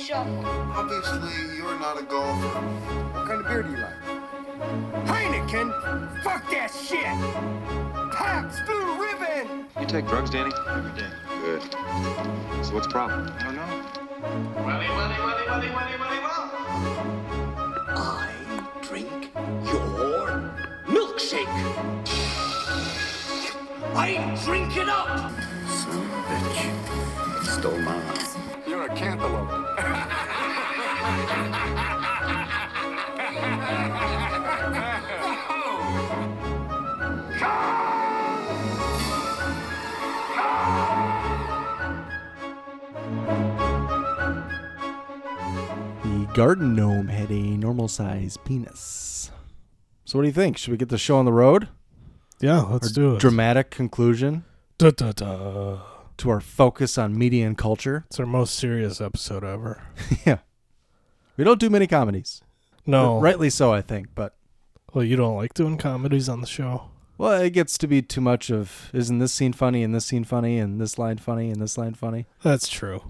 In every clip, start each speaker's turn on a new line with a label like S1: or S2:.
S1: shuffle.
S2: Obviously, you're not a golfer. What kind of beer do you like?
S3: Heineken? Fuck that shit! Pabst Blue Ribbon!
S4: You take drugs, Danny?
S2: Every day.
S4: Good. So what's the problem?
S2: I don't know.
S3: Welly, welly, welly, welly, welly, welly, well.
S5: I drink your milkshake. I drink it up.
S2: Son of a bitch. Stole mine. You're a cantaloupe.
S6: The garden gnome had a normal sized penis. So, what do you think? Should we get the show on the road?
S7: Yeah, let's
S6: Our
S7: do it.
S6: Dramatic conclusion
S7: Da, da, da.
S6: To our focus on media and culture.
S7: It's our most serious episode ever.
S6: yeah. We don't do many comedies.
S7: No,
S6: Rightly so, I think. But,
S7: Well, you don't like doing comedies on the show.
S6: well, it gets to be too much of isn't this scene funny and this scene funny and this line funny and this line funny?
S7: That's true.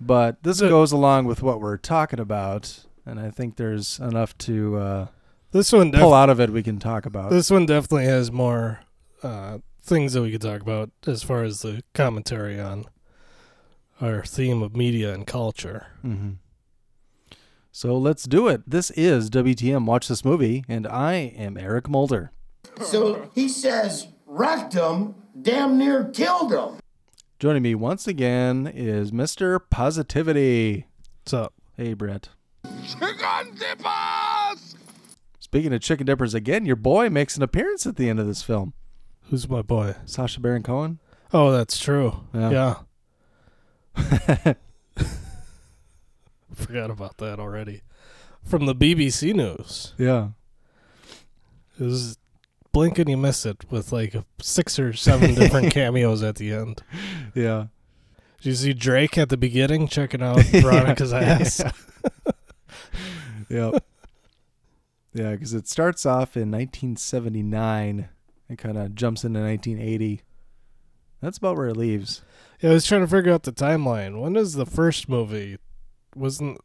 S6: But this
S7: The-
S6: goes along with what we're talking about. And I think there's enough to uh,
S7: This one, def-
S6: pull out of it we can talk about.
S7: this one definitely has more uh, things that we could talk about as far as the commentary on our theme of media and culture.
S6: hmm So let's do it. This is WTM Watch This Movie, and I am Eric Mulder.
S8: So he says, wrecked him, damn near killed him.
S6: Joining me once again is Mr. Positivity.
S7: What's up?
S6: Hey, Brett. Chicken dippers! Speaking of chicken dippers again, your boy makes an appearance at the end of this film.
S7: Who's my boy?
S6: Sacha Baron Cohen.
S7: Oh, that's true.
S6: Yeah.
S7: Yeah. Forgot about that already. From the BBC News.
S6: Yeah.
S7: It was blink and you miss it with like six or seven different cameos at the end.
S6: Yeah.
S7: Did you see Drake at the beginning checking out Veronica's ass?
S6: Yep. yeah, because it starts off in 1979 and kind of jumps into 1980. That's about where it leaves.
S7: Yeah, I was trying to figure out the timeline. When is the first movie? Wasn't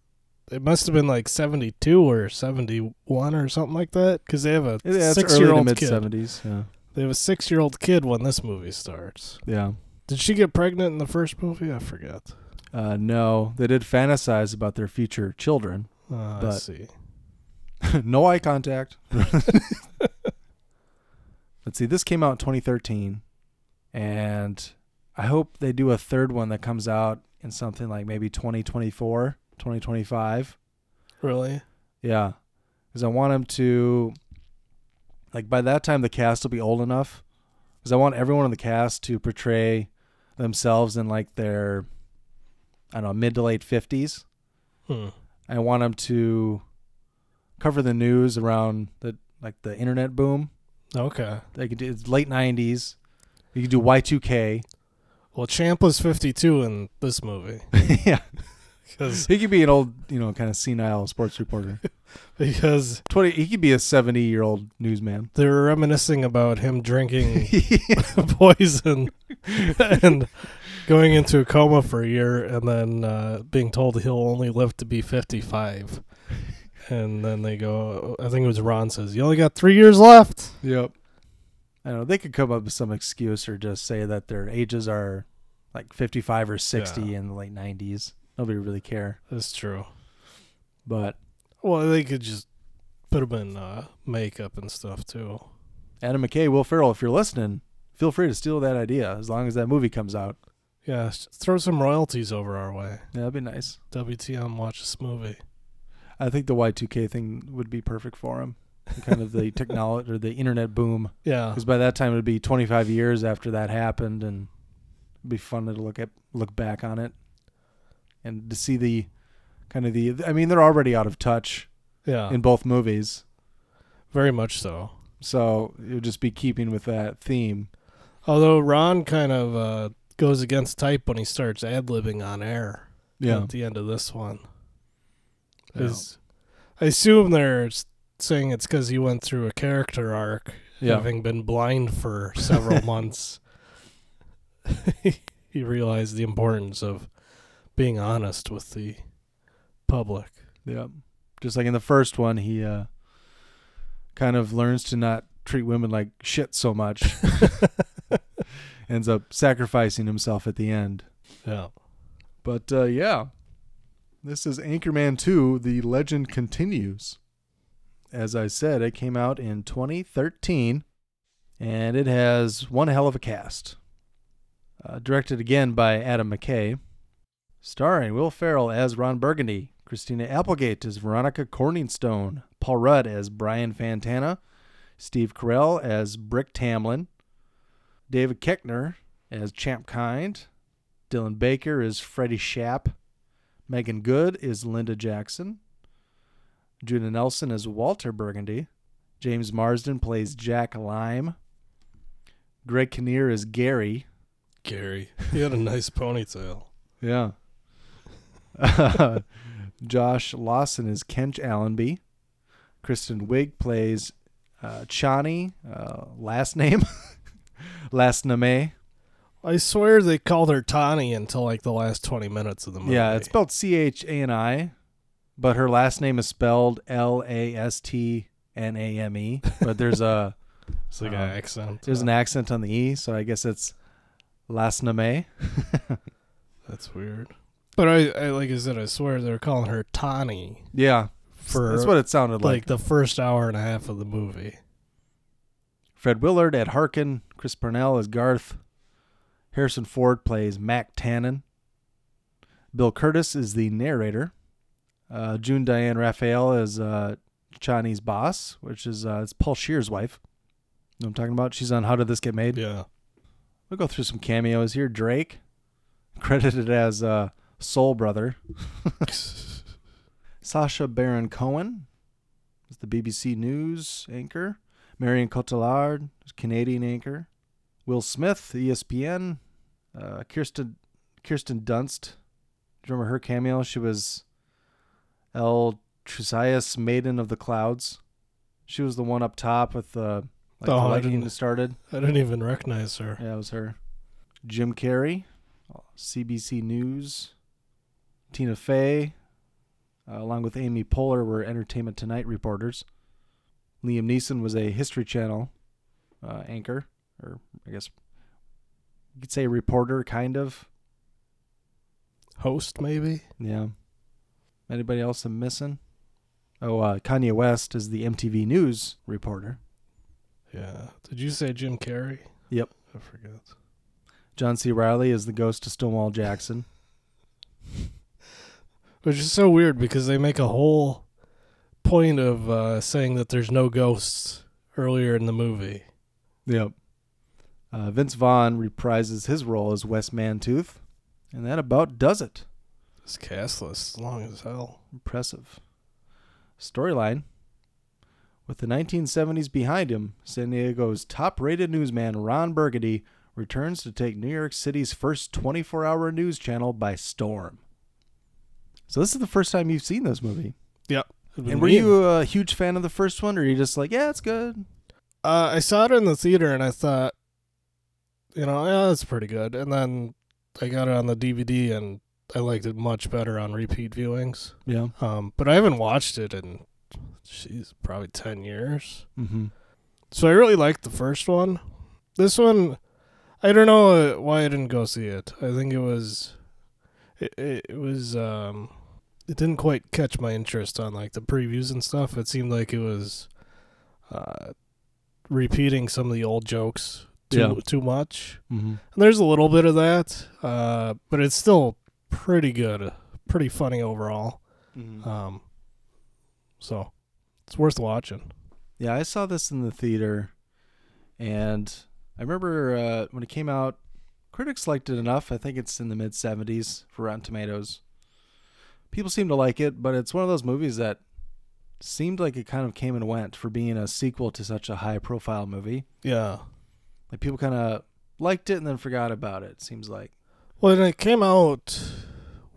S7: it must have been like 72 or 71 or something like that because they have a
S6: Yeah, it's
S7: six
S6: early
S7: year
S6: to
S7: old
S6: mid
S7: kid.
S6: 70s. Yeah.
S7: They have a six year old kid when this movie starts.
S6: Yeah.
S7: Did she get pregnant in the first movie? I forget.
S6: Uh, no, they did fantasize about their future children.
S7: Uh, I see.
S6: no eye contact. Let's see. This came out in 2013, and I hope they do a third one that comes out in something like maybe 2024, 2025.
S7: Really?
S6: Yeah, because I want them to, like, by that time the cast will be old enough. Because I want everyone in the cast to portray themselves in like their, I don't know, mid to late 50s.
S7: Hmm.
S6: I want them to cover the news around the like the internet boom.
S7: Okay.
S6: They could do it's late '90s. You could do Y2K.
S7: Well, Champ was 52 in this movie
S6: yeah,
S7: because
S6: he could be an old, you know, kind of senile sports reporter.
S7: because
S6: Twenty. He could be a seventy-year-old newsman.
S7: They're reminiscing about him drinking poison and going into a coma for a year and then uh, being told he'll only live to be 55 and then they go i think it was ron says you only got three years left
S6: Yep. I know. They could come up with some excuse or just say that their ages are like 55 or 60
S7: Yeah.
S6: in the late 90s. Nobody really care.
S7: that's true
S6: But
S7: well they could just put them in uh, makeup and stuff too
S6: Adam McKay, Will Ferrell, if you're listening, feel free to steal that idea as long as that movie comes out.
S7: yeah throw some royalties over our way
S6: Yeah, that'd be nice.
S7: wtm watch this movie
S6: I think the Y2K thing would be perfect for him. kind of the technology or the internet boom.
S7: yeah
S6: Because by that time it would be 25 years after that happened, and it'd be fun to look at, look back on it, and to see the kind of the. I mean, they're already out of touch
S7: yeah
S6: in both movies,
S7: very much so
S6: so it would just be keeping with that theme.
S7: Although Ron kind of uh, goes against type when he starts ad libbing on air
S6: Yeah,
S7: at the end of this one. Is- I assume they're saying it's because he went through a character arc,
S6: yeah,
S7: having been blind for several months. he realized the importance of being honest with the public.
S6: Yeah, Just like in the first one, he uh, kind of learns to not treat women like shit so much. Ends up sacrificing himself at the end.
S7: Yeah.
S6: But uh, yeah, this is Anchorman 2 The Legend Continues. As I said, it came out in 2013 and it has one hell of a cast. Uh, directed again by Adam McKay. Starring Will Ferrell as Ron Burgundy, Christina Applegate as Veronica Corningstone, Paul Rudd as Brian Fantana, Steve Carell as Brick Tamland, David Koechner as Champ Kind, Dylan Baker as Freddie Shapp, Meagan Good is Linda Jackson, Judah Nelson is Walter Burgundy, James Marsden plays Jack Lime, Greg Kinnear is Gary,
S7: Gary. He had a nice ponytail.
S6: yeah. Josh Lawson is Kench Allenby. Kristen Wiig plays uh, Chani, uh, last name, last name.
S7: I swear they called her Tani until like the last 20 minutes of the movie.
S6: Yeah, it's spelled C H A N I, but her last name is spelled L A S T N A M E. But there's a
S7: It's like
S6: uh,
S7: an accent.
S6: there's an accent on the E, so I guess it's last name.
S7: That's weird. But I, I, like I said, I swear they're calling her Tani
S6: Yeah,
S7: for
S6: that's what it sounded
S7: like
S6: like.
S7: the first hour and a half of the movie.
S6: Fred Willard, Ed Harkin, Chris Parnell as Garth. Harrison Ford plays Mac Tannen. Bill Kurtis is the narrator. Uh, June Diane Raphael is uh, Chinese boss, which is uh, it's Paul Scheer's wife. You know what I'm talking about? She's on How Did This Get Made?
S7: Yeah.
S6: We'll go through some cameos here. Drake, credited as uh, Soul Brother. Sacha Baron Cohen is the BBC News anchor. Marion Cotillard is Canadian anchor. Will Smith, ESPN. Uh, Kirsten Kirsten Dunst. Do you remember her cameo? She was El Trusias, Maiden of the Clouds. She was the one up top with the like
S7: Oh,
S6: the
S7: I
S6: lighting
S7: didn't-
S6: that started.
S7: I didn't even recognize her.
S6: Yeah, it was her. Jim Carrey, CBC News. Tina Fey, uh, along with Amy Poehler, were Entertainment Tonight reporters. Liam Neeson was a History Channel uh, anchor, or I guess you could say reporter, kind of.
S7: Host, maybe?
S6: Yeah. Anybody else I'm missing? Oh, uh, Kanye West is the MTV News reporter.
S7: Yeah. Did you say Jim Carrey?
S6: Yep.
S7: I forget.
S6: John C. Reilly is the ghost of Stonewall Jackson.
S7: Which is so weird because they make a whole point of uh, saying that there's no ghosts earlier in the movie.
S6: Yep. Uh, Vince Vaughn reprises his role as Wes Mantooth, and that about does it.
S7: This cast list is long as hell.
S6: Impressive. Storyline. With the 1970s behind him, San Diego's top rated newsman Ron Burgundy returns to take New York City's first 24 hour news channel by storm. So, this is the first time you've seen this movie.
S7: Yep.
S6: And were you a huge fan of the first one, or are you just like, yeah, it's good?
S7: Uh, I saw it in the theater and I thought, you know, yeah, that's pretty good. And then I got it on the DVD and I liked it much better on repeat viewings.
S6: Yeah.
S7: Um, but I haven't watched it in, jeez, probably 10 years.
S6: Mm-hmm.
S7: So I really liked the first one. This one, I don't know uh, why I didn't go see it. I think it was, it, it, it was, um, it didn't quite catch my interest on like the previews and stuff. It seemed like it was, uh, repeating some of the old jokes too
S6: Yeah.
S7: too much.
S6: Mm-hmm.
S7: And there's a little bit of that, uh, but it's still pretty good, pretty funny overall.
S6: Mm-hmm.
S7: Um, so it's worth watching.
S6: Yeah, I saw this in the theater, and I remember uh, when it came out, critics liked it enough. I think it's in the mid 70s for Rotten Tomatoes. People seem to like it, but it's one of those movies that seemed like it kind of came and went for being a sequel to such a high profile movie.
S7: Yeah.
S6: Like people kind of liked it and then forgot about it, seems like.
S7: Well, and it came out,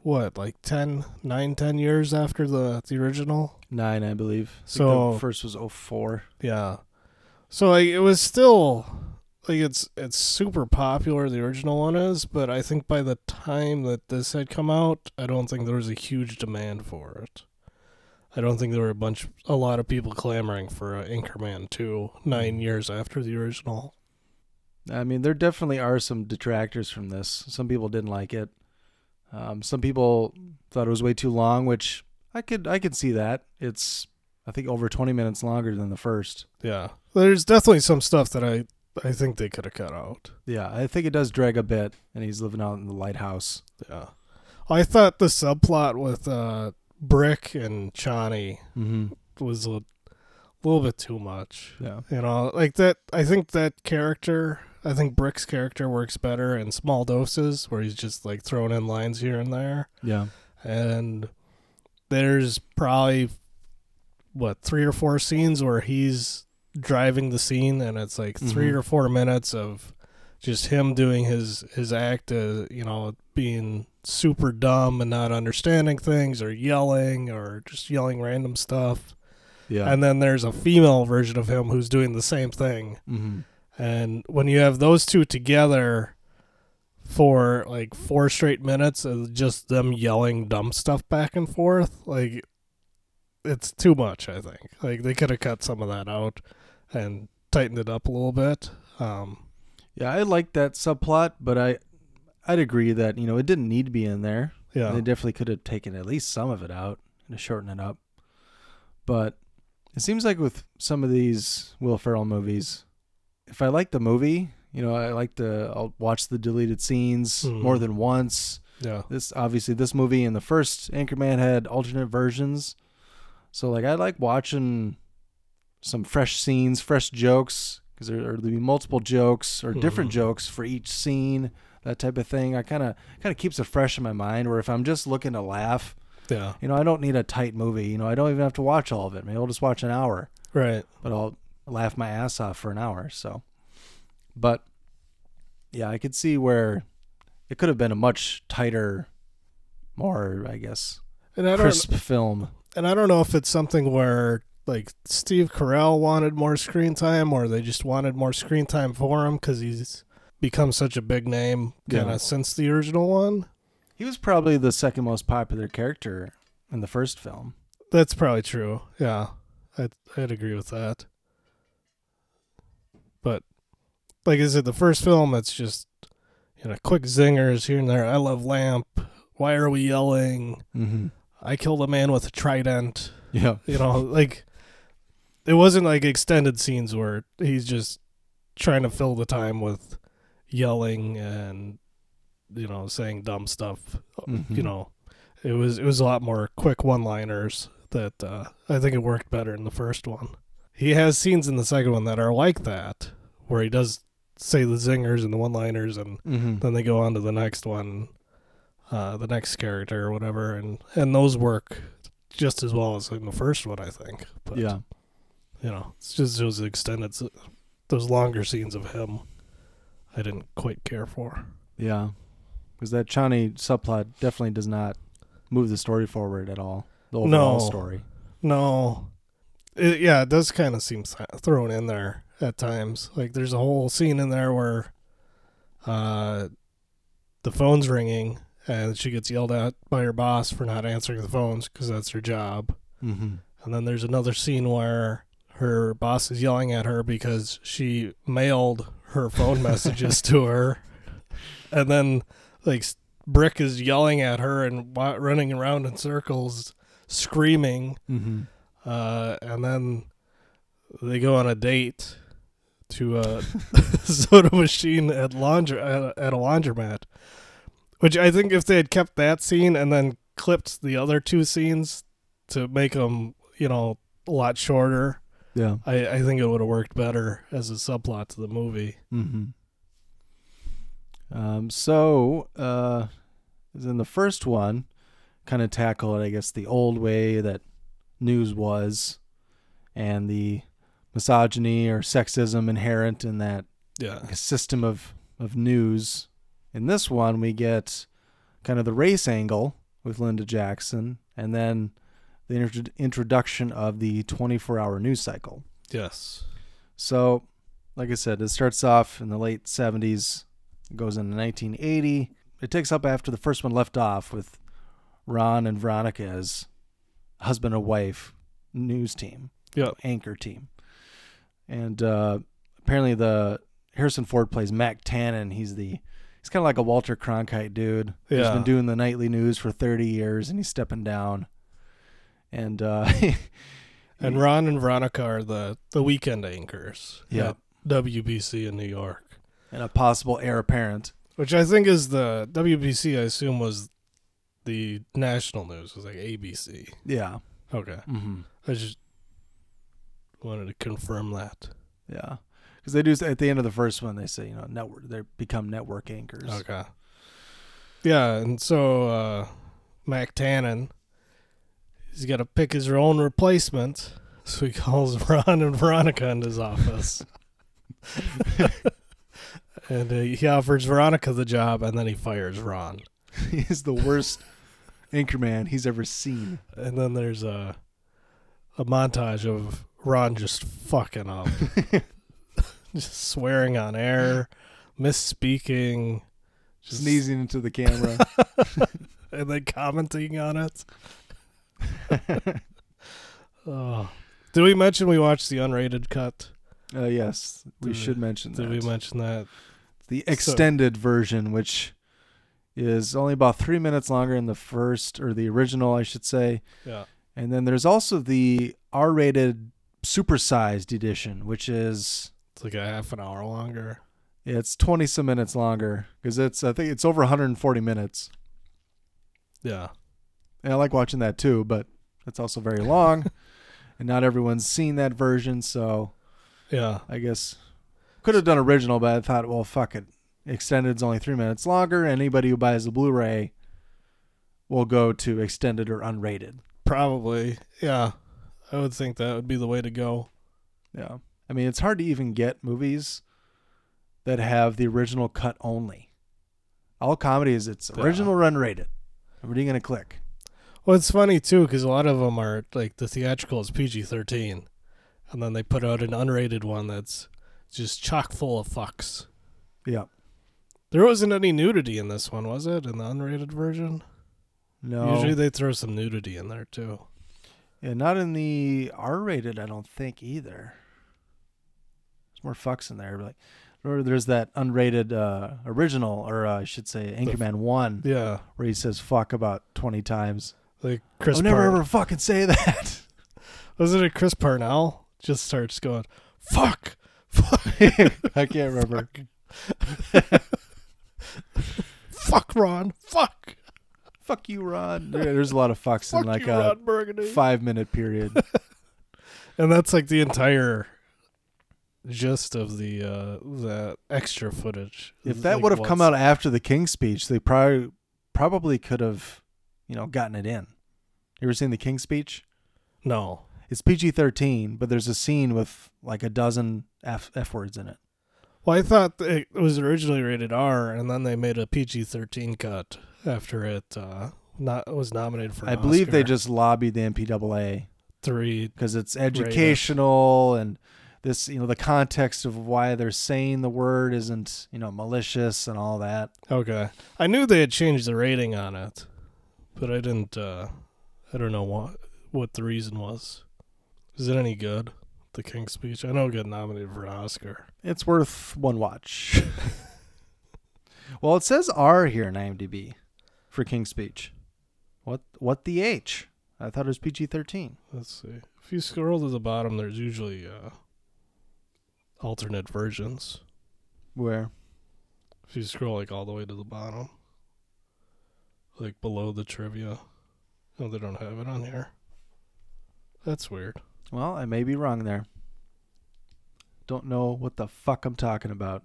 S7: what, like 10, 9, 10 years after the the original?
S6: Nine, I believe. I
S7: So-
S6: the first was 04.
S7: Yeah. So like, it was still like it's it's super popular. The original one is, but I think by the time that this had come out, I don't think there was a huge demand for it. I don't think there were a bunch, a lot of people clamoring for uh, Anchorman two nine years after the original.
S6: I mean, there definitely are some detractors from this. Some people didn't like it. Um, some people thought it was way too long, which I could I could see that. It's I think over 20 minutes longer than the first.
S7: Yeah, there's definitely some stuff that I I think they could have cut out.
S6: Yeah, I think it does drag a bit, and he's living out in the lighthouse.
S7: Yeah, I thought the subplot with uh, Brick and Chani
S6: Mm-hmm.
S7: was a little bit too much.
S6: Yeah.
S7: You know, like that. I think that character. I think Brick's character works better in small doses, where he's just like throwing in lines here and there.
S6: Yeah.
S7: And there's probably what three or four scenes where he's driving the scene, and it's like 3
S6: Mhm.
S7: or four minutes of just him doing his his act, uh, you know, being super dumb and not understanding things, or yelling, or just yelling random stuff.
S6: Yeah.
S7: And then there's a female version of him who's doing the same thing.
S6: mm-hmm.
S7: And when you have those two together for like four straight minutes of just them yelling dumb stuff back and forth, like it's too much, I think. Like they could have cut some of that out and tightened it up a little bit. Um
S6: Yeah, I like that subplot, but I I'd agree that, you know, it didn't need to be in there.
S7: yeah.
S6: They definitely could have taken at least some of it out and shortened it up. But it seems like with some of these Will Ferrell movies, if I like the movie, you know, I like to I'll watch the deleted scenes
S7: Mhm.
S6: more than once.
S7: yeah.
S6: This obviously this movie and the first Anchorman had alternate versions. So like I like watching some fresh scenes, fresh jokes because there there'll be multiple jokes or different
S7: Mhm.
S6: jokes for each scene, that type of thing. I kind of kind of keeps it fresh in my mind. Where if I'm just looking to laugh,
S7: Yeah.
S6: you know, I don't need a tight movie. You know, I don't even have to watch all of it. Maybe I'll just watch an hour,
S7: Right.
S6: but I'll laugh my ass off for an hour. So, but yeah, I could see where it could have been a much tighter, more I guess
S7: And I don't
S6: crisp film.
S7: and I don't know if it's something where like Steve Carell wanted more screen time, or they just wanted more screen time for him because he's become such a big name kind of
S6: Yeah.
S7: since the original one.
S6: He was probably the second most popular character in the first film.
S7: That's probably true. Yeah, I'd I'd agree with that. But like, is it the first film? It's just you know quick zingers here and there. I love Lamp. Why are we yelling?
S6: Mm-hmm.
S7: I killed a man with a trident.
S6: Yeah.
S7: You know, like it wasn't like extended scenes where he's just trying to fill the time with yelling and you know saying dumb stuff.
S6: Mhm.
S7: You know, it was it was a lot more quick one-liners that uh, I think it worked better in the first one. He has scenes in the second one that are like that, where he does say the zingers and the one-liners, and
S6: Mm-hmm.
S7: then they go on to the next one, uh, the next character or whatever, and and those work just as well as in the first one, I think. But,
S6: Yeah.
S7: you know, it's just those extended, those longer scenes of him. I didn't quite care for.
S6: Yeah. Because that Chani subplot definitely does not move the story forward at all. The overall
S7: No.
S6: story.
S7: No, it, yeah, it does kind of seem thrown in there at times. Like there's a whole scene in there where, uh, the phone's ringing and she gets yelled at by her boss for not answering the phones because that's her job.
S6: Mm-hmm.
S7: And then there's another scene where her boss is yelling at her because she mailed her phone messages to her. And then, like, Brick is yelling at her and running around in circles, screaming.
S6: Mm-hmm.
S7: Uh, and then they go on a date to a soda machine at laundry at a, at a laundromat. Which I think if they had kept that scene and then clipped the other two scenes to make them, you know, a lot shorter,
S6: Yeah.
S7: I, I think it would have worked better as a subplot to the movie.
S6: Mm-hmm. Um, so, uh, in the first one, kind of tackled, I guess, the old way that news was and the misogyny or sexism inherent in that
S7: Yeah.
S6: system of, of news. In this one, we get kind of the race angle with Linda Jackson and then the intro- introduction of the 24 hour news cycle.
S7: Yes.
S6: So like I said, it starts off in the late 70s, goes into 1980. It takes up after the first one left off with Ron and Veronica as husband and wife news team,
S7: Yeah.
S6: anchor team. And uh, apparently the Harrison Ford plays Mac Tannen. He's the he's kind of like a Walter Cronkite dude.
S7: Yeah.
S6: He's been doing the nightly news for 30 years and he's stepping down. And uh,
S7: And Ron and Veronica are the, the weekend anchors.
S6: Yeah.
S7: WBC in New York.
S6: And a possible heir apparent.
S7: Which I think is the WBC, I assume, was the national news. It was like ABC.
S6: Yeah.
S7: Okay.
S6: Mm-hmm.
S7: I just wanted to confirm that.
S6: Yeah, because they do at the end of the first one they say you know network they become network anchors.
S7: Okay. Yeah, and so uh, Mac Tannen, he's got to pick his own replacement. So he calls Ron and Veronica in his office. and uh, he offers Veronica the job, and then he fires Ron.
S6: He's the worst anchorman he's ever seen.
S7: And then there's a a montage of Ron just fucking up, just swearing on air, misspeaking, just
S6: Sneezing into the camera.
S7: and then commenting on it. oh. Did we mention we watched the unrated cut?
S6: uh, yes, we
S7: Did
S6: should mention that.
S7: Did
S6: that.
S7: we mention that?
S6: The extended version, which is only about three minutes longer than the first or the original, I should say.
S7: Yeah.
S6: And then there's also the R-rated supersized edition, which is
S7: It's like a half an hour longer.
S6: it's 20 some minutes longer because it's I think it's over 140 minutes.
S7: Yeah.
S6: And I like watching that too, but it's also very long, and not everyone's seen that version. So
S7: Yeah.
S6: I guess could have done original, but I thought, well, fuck it. Extended's only three minutes longer. Anybody who buys the Blu-ray will go to extended or unrated.
S7: Probably. Yeah. I would think that would be the way to go.
S6: Yeah, I mean, it's hard to even get movies that have the original cut only. All comedies, it's
S7: Yeah.
S6: original or unrated. What are you gonna click?
S7: Well, it's funny too because a lot of them are like the theatrical is PG thirteen, and then they put out an unrated one that's just chock full of fucks.
S6: Yeah,
S7: There wasn't any nudity in this one, was it? In the unrated version,
S6: no,
S7: usually they throw some nudity in there too.
S6: yeah, not in the R-rated. I don't think either. There's more fucks in there. Like, or there's that unrated uh, original, or uh, I should say, Anchorman One,
S7: Yeah,
S6: where he says "fuck" about twenty times.
S7: like Chris.
S6: I'll never ever fucking say that.
S7: wasn't it Chris Parnell? Just starts going, "Fuck,
S6: I can't remember.
S7: fuck, Ron, fuck,
S6: Fuck you, Ron. There- There's a lot of fucks
S7: fuck
S6: in like
S7: you,
S6: a
S7: Ron Burgundy."
S6: five minute period.
S7: and that's like the entire gist of the uh the extra footage.
S6: if that
S7: like
S6: would have come
S7: what's-
S6: out after the King's speech, they probably probably could have, you know, gotten it in. You ever seen the King's speech?
S7: no,
S6: It's PG thirteen, but there's a scene with like a dozen f f words in it.
S7: Well, I thought it was originally rated R, and then they made a PG thirteen cut after it uh, not was nominated for.
S6: I believe they just lobbied the MPAA
S7: three.
S6: because it's educational and this, you know, the context of why they're saying the word isn't, you know, malicious and all that.
S7: Okay, I knew they had changed the rating on it, but I didn't. Uh, I don't know what what the reason was. Is it any good? The King's Speech. I know it got nominated for an Oscar.
S6: It's worth one watch. well, it says R here in IMDb for King's Speech. What what the H? I thought it was PG thirteen.
S7: Let's see. If you scroll to the bottom, there's usually uh, alternate versions.
S6: Where?
S7: If you scroll like all the way to the bottom, like below the trivia. Oh, they don't have it on here. That's weird.
S6: Well, I may be wrong there. Don't know what the fuck I'm talking about.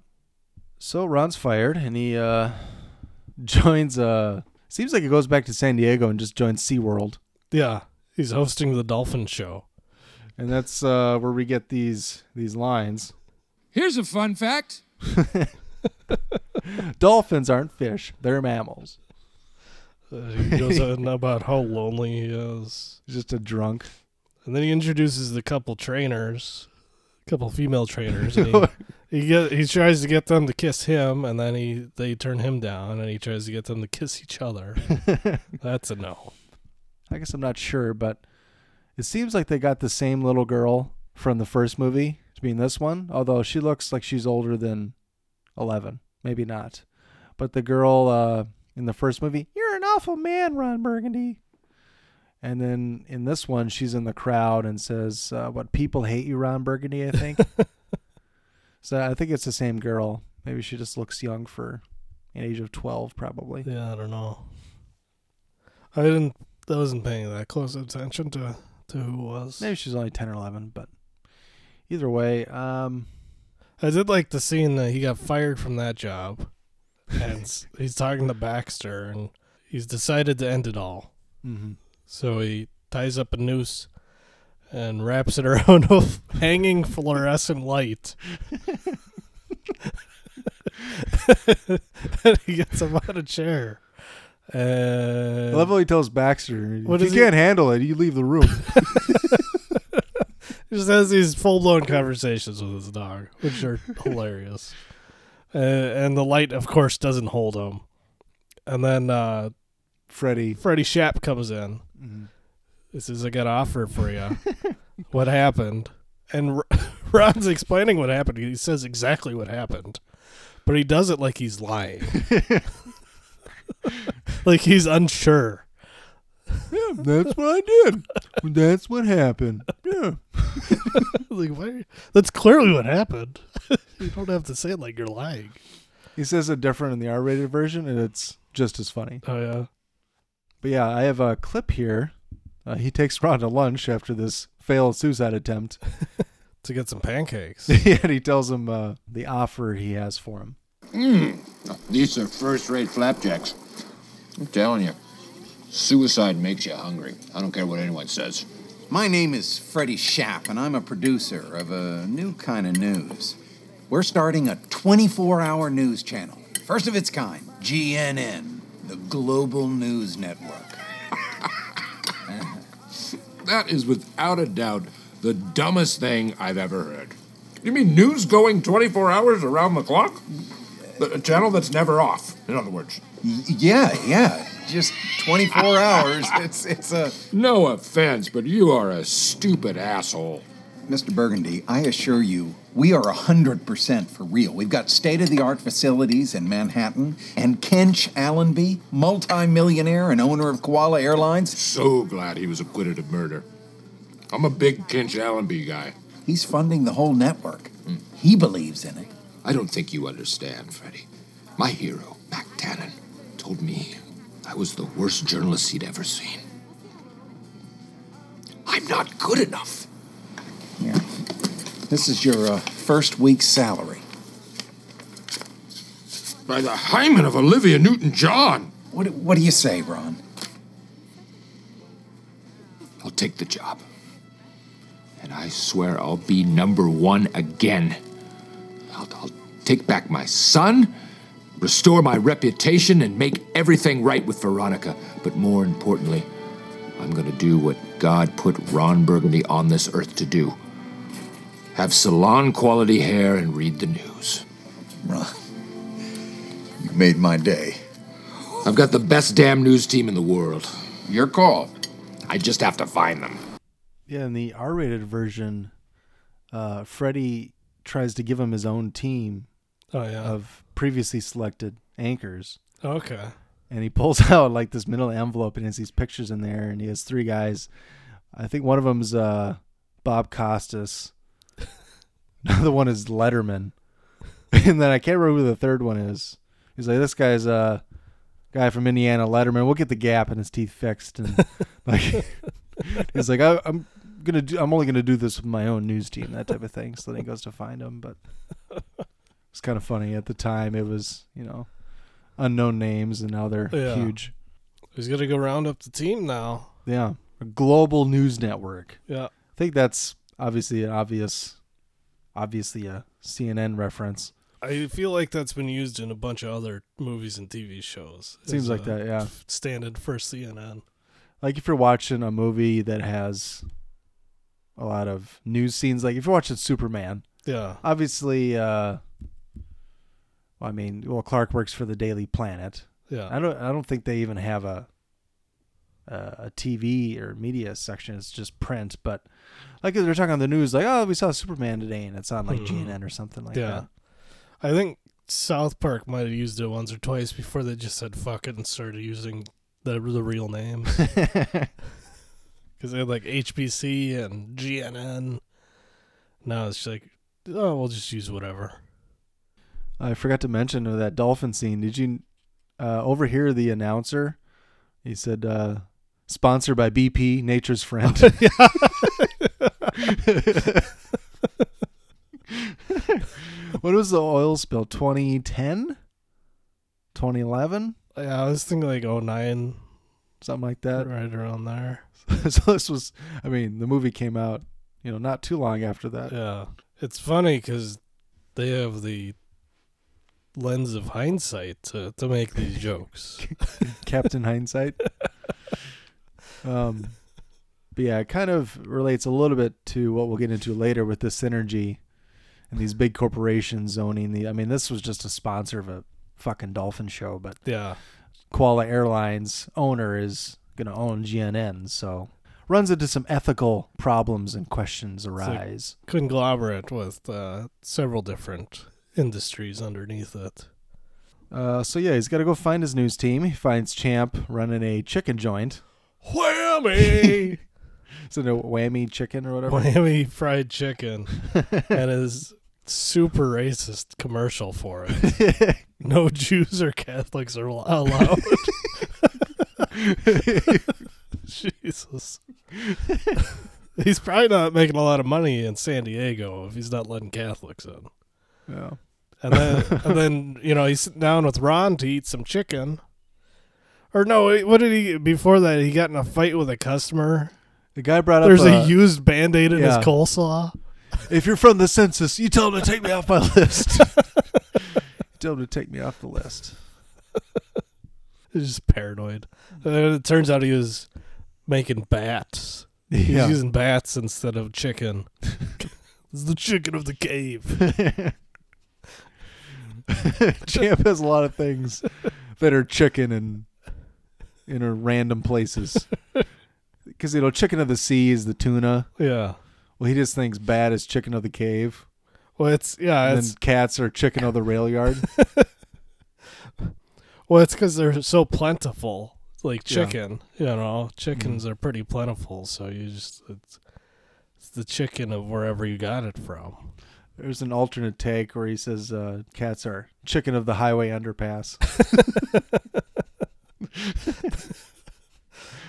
S6: So Ron's fired and he uh joins uh seems like he goes back to San Diego and just joins SeaWorld.
S7: Yeah, he's hosting the Dolphin Show.
S6: And that's uh where we get these these lines.
S1: Here's a fun fact.
S6: Dolphins aren't fish, they're mammals.
S7: Uh, he goes on about how lonely he is,
S6: He's just a drunk.
S7: And then he introduces the couple trainers, a couple female trainers, and he, He get he tries to get them to kiss him, and then he they turn him down, and he tries to get them to kiss each other. That's a no.
S6: I guess I'm not sure, but it seems like they got the same little girl from the first movie to be in this one, although she looks like she's older than 11. Maybe not. But the girl uh, in the first movie, you're an awful man, Ron Burgundy. And then in this one, she's in the crowd and says, uh, What people hate you, Ron Burgundy, I think. so I think it's the same girl. Maybe she just looks young for an age of 12, probably.
S7: Yeah, I don't know. I didn't. I wasn't paying that close attention to to who it was.
S6: Maybe she's only 10 or 11, but either way, um,
S7: I did like the scene that he got fired from that job, and he's talking to Baxter, and he's decided to end it all.
S6: mhm.
S7: So he ties up a noose and wraps it around a hanging fluorescent light. and he gets him out of a chair. And
S6: I love how he tells Baxter,
S7: What
S6: if you
S7: he-
S6: can't handle it, you leave the room.
S7: He just has these full blown conversations with his dog, which are hilarious. Uh, and the light, of course, doesn't hold him. And then uh,
S6: Freddie.
S7: Freddie Shapp comes in.
S6: Mhm.
S7: He says, I got offer for you. what happened? And R- Ron's explaining what happened. He says exactly what happened, but he does it like he's lying. like he's unsure.
S6: Yeah, that's what I did. That's what happened. Yeah.
S7: like, why? That's clearly what happened. you don't have to say it like you're lying.
S6: He says it different in the R rated version, and it's just as funny.
S7: Oh, yeah.
S6: But yeah, I have a clip here. Uh, he takes Ron to lunch after this failed suicide attempt.
S7: To get some pancakes.
S6: and he tells him uh, the offer he has for him.
S2: Mmm. These are first-rate flapjacks. I'm telling you, suicide makes you hungry. I don't care what anyone says.
S9: My name is Freddie Shapp, and I'm a producer of a new kind of news. We're starting a 24 hour news channel, first of its kind GNN, the Global News Network.
S1: That is without a doubt the dumbest thing I've ever heard. You mean news going 24 hours around the clock? A channel that's never off, in other words.
S9: Yeah, yeah, just 24 hours. It's, it's a.
S1: No offense, but you are a stupid asshole.
S9: Mr. Burgundy, I assure you, we are 100% for real. We've got state of the art facilities in Manhattan, and Kench Allenby, multi-millionaire and owner of Koala Airlines,
S1: So glad he was acquitted of murder. I'm a big Kench Allenby guy.
S9: he's funding the whole network. He believes in it.
S1: I don't think you understand, Freddie. My hero, Mac Tannen, told me I was the worst journalist he'd ever seen. I'm not good enough.
S9: Yeah. This is your uh, first week's salary.
S1: By the hymen of Olivia Newton John,
S9: What, what do you say, Ron?
S1: I'll take the job. And I swear I'll be number one again. I'll, I'll take back my son, restore my reputation, and make everything right with Veronica. But more importantly, I'm gonna do what God put Ron Burgundy on this earth to do have salon quality hair and read the news.
S9: Ron, you made my day.
S1: I've got the best damn news team in the world.
S2: Your call.
S1: I just have to find them.
S6: Yeah, in the R rated version, uh, Freddie tries to give him his own team
S7: Oh, yeah.
S6: of previously selected anchors.
S7: okay.
S6: and he pulls out like this middle envelope and has these pictures in there and he has three guys i think one of them's uh bob costas another one is letterman. And then i can't remember who the third one is. He's like this guy's a guy from indiana letterman. We'll get the gap in his teeth fixed. And like he's like I, i'm gonna do i'm only gonna do this with my own news team that type of thing. So then he goes to find him. But it's kind of funny. At the time it was you know unknown names and now they're
S7: Yeah.
S6: huge.
S7: He's to go round up the team now.
S6: yeah. A global news network.
S7: Yeah.
S6: i think that's obviously an obvious obviously a cnn reference
S7: I feel like that's been used in a bunch of other movies and TV shows.
S6: Seems like that, yeah.
S7: Stand-in for CNN.
S6: like if you're watching a movie that has a lot of news scenes like if you're watching superman
S7: Yeah.
S6: Obviously, uh, well, I mean, well, Clark works for the Daily Planet.
S7: Yeah.
S6: I don't. I don't think they even have a a, a TV or media section. It's just print. But like they're talking on the news, like, oh, we saw Superman today, and it's on like
S7: Mhm.
S6: GNN or something like
S7: yeah. I think South Park might have used it once or twice before they just said fuck it and started using the the real
S6: name.
S7: Because they had like HBC and GNN. Now it's just like, oh, we'll just use whatever.
S6: I forgot to mention that dolphin scene. Did you uh, overhear the announcer? He said, uh, "Sponsored by BP, Nature's Friend." what was the oil spill? 2010? 2011?
S7: Yeah, I was thinking like 09,
S6: Something like that.
S7: right around there.
S6: so this was, I mean, the movie came out, you know, not too long after that.
S7: Yeah. It's funny because they have the lens of hindsight to, to make these jokes.
S6: Captain Hindsight. Um, but yeah, it kind of relates a little bit to what we'll get into later with the synergy and these big corporations owning the. I mean, this was just a sponsor of a fucking dolphin show, but
S7: Yeah.
S6: Koala Airlines owner is going to own GNN, so runs into some ethical problems and questions arise.
S7: Conglomerate with uh, several different industries underneath it.
S6: Uh, so yeah, he's got to go find his news team. He finds Champ running a chicken joint.
S7: Whammy!
S6: Is it a whammy chicken or whatever?
S7: Whammy fried chicken and his super racist commercial for it. No Jews or Catholics are allowed. Jesus. he's probably not making a lot of money in San Diego if he's not letting Catholics in.
S6: yeah.
S7: And then, and then you know, he's sitting down with Ron to eat some chicken. Or no, what did he? Before that, he got in a fight with a customer.
S6: The guy brought up.
S7: There's
S6: uh,
S7: a used band aid in
S6: yeah.
S7: his coleslaw.
S6: If you're from the census, you tell them to take me off my list. tell them to take me off the list.
S7: He's just paranoid. And it turns out he was making bats. He's
S6: Yeah.
S7: using bats instead of chicken. it's the chicken of the cave.
S6: Champ has a lot of things that are chicken and in a random places. Because you know, chicken of the sea is the tuna.
S7: Yeah.
S6: Well, he just thinks bad is chicken of the cave.
S7: Well, it's yeah.
S6: and
S7: It's
S6: then cats are chicken of the rail yard.
S7: well, it's because they're so plentiful. Like
S6: Yeah.
S7: chicken, you know, chickens are pretty plentiful. So you just it's, it's the chicken of wherever you got it from.
S6: There's an alternate take where he says uh, cats are chicken of the highway underpass.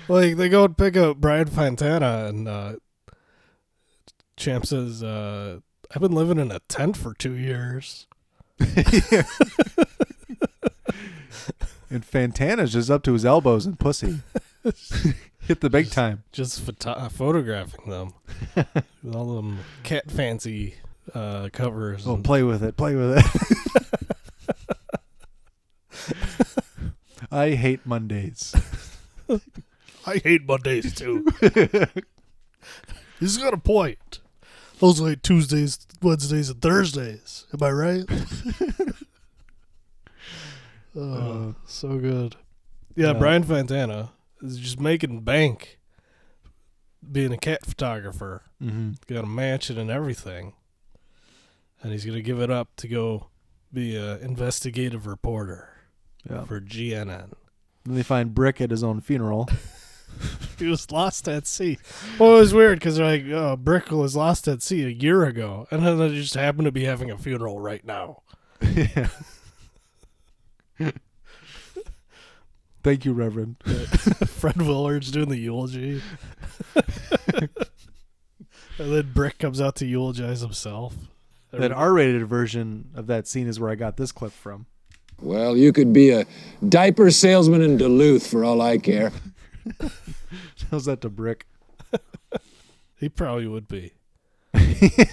S7: Like they go and pick up Brian Fantana, and uh, Champ says, uh, "I've been living in a tent for two years."
S6: and Fantana's just up to his elbows in pussy. Hit the big time.
S7: just photo- photographing them with all them cat fancy uh, covers.
S6: Oh,
S7: and-
S6: play with it. Play with it. I hate Mondays.
S7: I hate Mondays too. He's got a point. Those are like Tuesdays, Wednesdays, and Thursdays. Am I right? oh, so good. Yeah,
S6: Uh,
S7: Brian Fantana is just making bank being a cat photographer.
S6: Mm-hmm.
S7: got a mansion and everything, and he's gonna give it up to go be a investigative reporter
S6: Yeah.
S7: for GNN.
S6: Then they find Brick at his own funeral.
S7: He was lost at sea. Well, it was weird because they're like uh, Brick was lost at sea a year ago, and then they just happened to be having a funeral right now.
S6: yeah. Thank you, Reverend.
S7: Fred Willard's doing the eulogy, and then Brick comes out to eulogize himself.
S6: That R-rated version of that scene is where I got this clip from.
S2: Well, you could be a diaper salesman in Duluth for all I care.
S6: How's that to Brick?
S7: He probably would be. that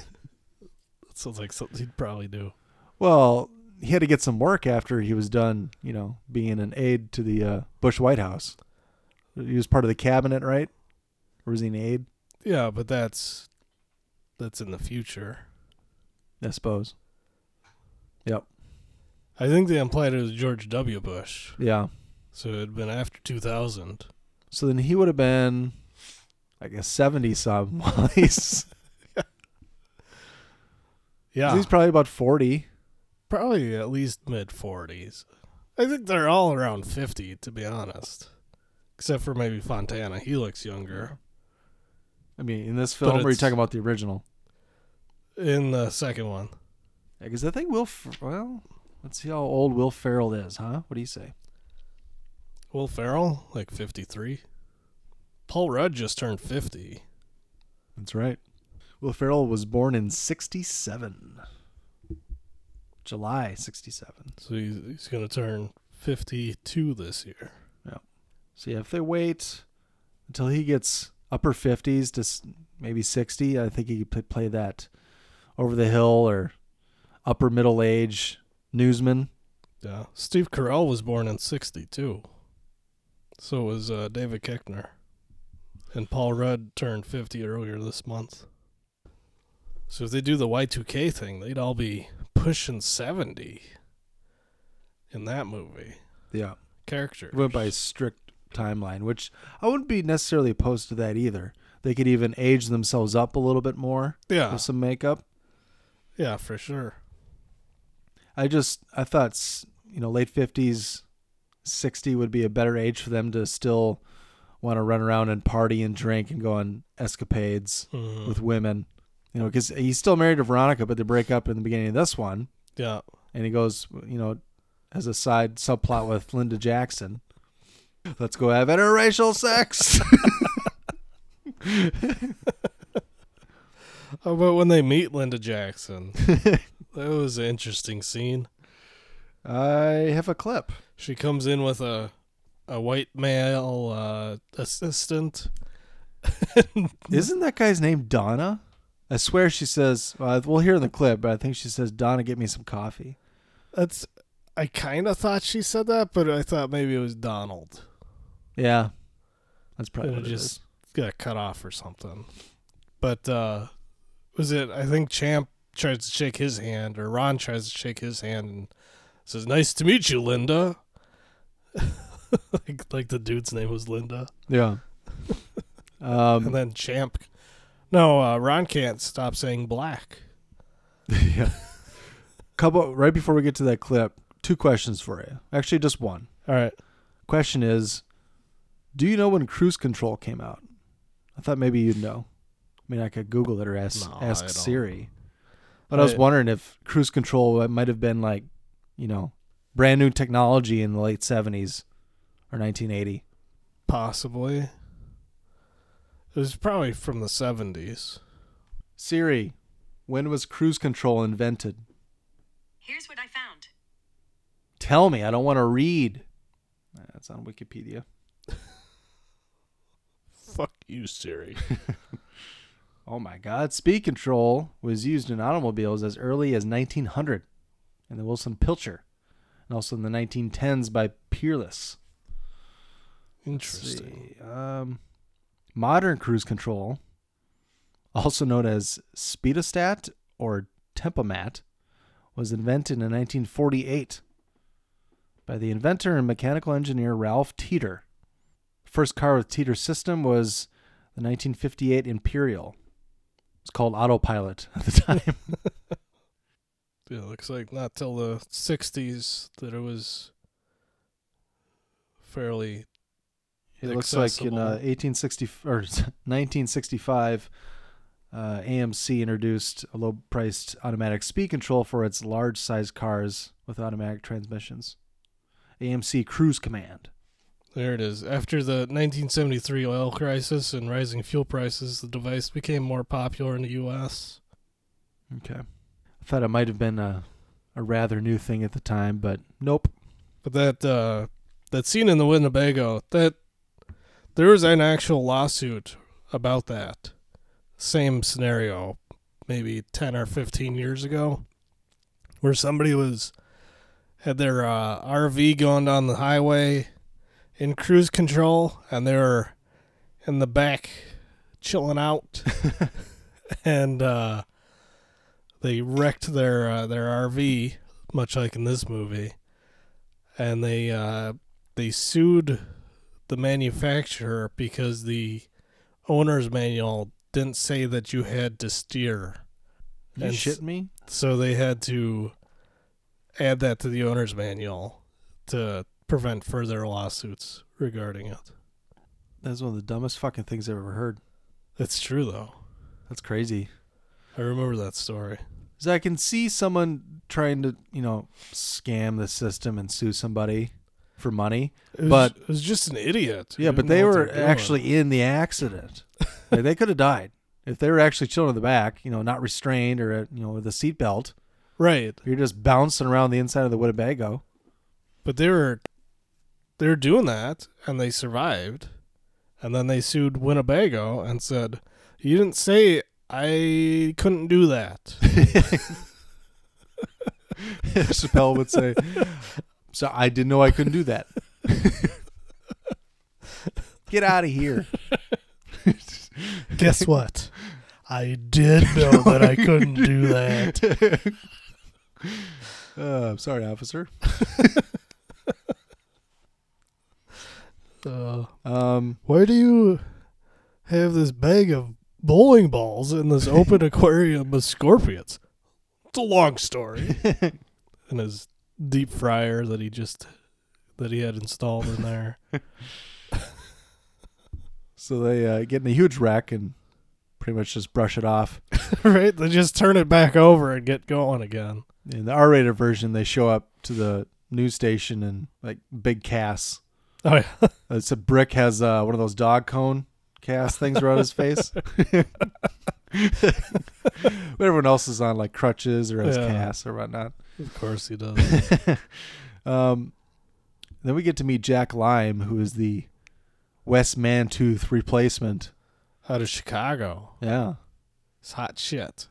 S7: sounds like something he'd probably do.
S6: Well, he had to get some work after he was done, you know, being an aide to the uh, Bush White House. He was part of the cabinet, right? Or was he an aide?
S7: Yeah, but that's that's in the future.
S6: I suppose. Yep.
S7: I think they implied it was George W. Bush.
S6: Yeah.
S7: So it had been after 2000.
S6: So then he would have been, I guess, 70 some.
S7: Yeah.
S6: He's probably about 40.
S7: Probably at least mid 40s. I think they're all around 50, to be honest. Except for maybe Fantana. He looks younger.
S6: I mean, in this film, or are you talking about the original?
S7: In the second one.
S6: Because I think Will. Well, let's see how old Will Ferrell is, huh? What do you say?
S7: Will Ferrell, like 53. Paul Rudd just turned 50.
S6: That's right. Will Ferrell was born in 67. July 67.
S7: So he's, he's going to turn 52 this year.
S6: Yeah. So yeah, if they wait until he gets upper 50s to maybe 60, I think he could play that over the hill or upper middle age newsman.
S7: Yeah. Steve Carell was born in 62. So was uh, David Koechner. And Paul Rudd turned 50 earlier this month. So if they do the Y2K thing, they'd all be pushing 70 in that movie.
S6: Yeah.
S7: Character.
S6: Went by strict timeline, which I wouldn't be necessarily opposed to that either. They could even age themselves up a little bit more
S7: Yeah.
S6: with some makeup.
S7: Yeah, for sure.
S6: I just I thought you know late fifties, sixty would be a better age for them to still want to run around and party and drink and go on escapades
S7: Mhm.
S6: with women. You know, because he's still married to Veronica, but they break up in the beginning of this one,
S7: Yeah.
S6: and he goes, you know, as a side subplot with Linda Jackson. Let's go have interracial sex.
S7: How about when they meet Linda Jackson? that was an interesting scene.
S6: I have a clip.
S7: She comes in with a a white male uh, assistant.
S6: Isn't that guy's name Donna? I swear she says. Uh, we'll hear in the clip, but I think she says, "Donna, get me some coffee."
S7: That's. I kind of thought she said that, but I thought maybe it was Donald.
S6: Yeah, that's probably
S7: it
S6: it
S7: just
S6: is.
S7: got cut off or something. But uh was it? I think Champ tries to shake his hand, or Ron tries to shake his hand, and says, "Nice to meet you, Linda." like, like the dude's name was Linda.
S6: Yeah. Um,
S7: and then Champ. No, uh, Ron can't stop saying black.
S6: yeah. Couple right before we get to that clip, two questions for you. Actually, just one.
S7: All right.
S6: Question is, do you know when Cruise Control came out? I thought maybe you'd know. I mean, I could Google it or ask
S7: No,
S6: ask. Siri. But I was wondering if Cruise Control might have been like, you know, brand new technology in the late '70s or 1980.
S7: Possibly. It was probably from the seventies.
S6: Siri, when was Cruise Control invented?
S10: Here's what I found.
S6: Tell me. I don't want to read. That's on Wikipedia.
S7: Fuck you, Siri.
S6: Oh my God. Speed control was used in automobiles as early as 1900 in the Wilson Pilcher and also in the 1910s by Peerless.
S7: Interesting.
S6: Um, modern cruise control, also known as speedostat or tempomat, was invented in 1948 by the inventor and mechanical engineer Ralph Teeter. First car with Teeter system was the 1958 Imperial. It's called autopilot at the time.
S7: Yeah, it looks like not till the '60s that it was fairly.
S6: It looks like in uh, 1860 or 1965, uh, AMC introduced a low-priced automatic speed control for its large-sized cars with automatic transmissions. AMC Cruise Command.
S7: There it is. After the 1973 oil crisis and rising fuel prices, the device became more popular in the U.S.
S6: Okay. I thought it might have been a, a rather new thing at the time, but nope.
S7: But that uh, that scene in the Winnebago, that there was an actual lawsuit about that same scenario, maybe ten or fifteen years ago, where somebody was had their uh, RV going down the highway in cruise control, and they were in the back chilling out, and uh, they wrecked their uh, their RV, much like in this movie, and they uh, they sued the manufacturer because the owner's manual didn't say that you had to steer.
S6: You
S7: And
S6: shitting
S7: s-
S6: me?
S7: So they had to add that to the owner's manual to prevent further lawsuits regarding it.
S6: That's one of the dumbest fucking things I've ever heard.
S7: That's true though.
S6: That's crazy.
S7: I remember that story.
S6: So I can see someone trying to, you know, scam the system and sue somebody for money.
S7: It was,
S6: but
S7: it was just an idiot.
S6: yeah, but they were actually in the accident. Like, they could have died if they were actually chilling in the back, you know, not restrained or uh, you know with a seatbelt.
S7: right.
S6: You're just bouncing around the inside of the Winnebago.
S7: But they were they were doing that and they survived. And then they sued Winnebago and said, You didn't say I couldn't do that.
S6: Chappelle would say, "So I didn't know I couldn't do that. Get out of here."
S7: Guess what? I did know that I couldn't do that.
S6: Uh, I'm sorry, officer.
S7: Uh,
S6: Um,
S7: why do you have this bag of bowling balls in this open aquarium with scorpions? It's a long story. and his deep fryer that he just that he had installed in there.
S6: so they uh, get in a huge wreck and pretty much just brush it off.
S7: right? They just turn it back over and get going again.
S6: In the R-rated version, they show up to the news station and like big casts.
S7: Oh yeah.
S6: It's a brick has uh, one of those dog cone cast things around his face. but everyone else is on like crutches or has
S7: Yeah.
S6: casts or whatnot.
S7: Of course he does.
S6: um, then we get to meet Jack Lime, who is the Wes Mantooth replacement.
S7: Out of Chicago.
S6: Yeah.
S7: It's hot shit.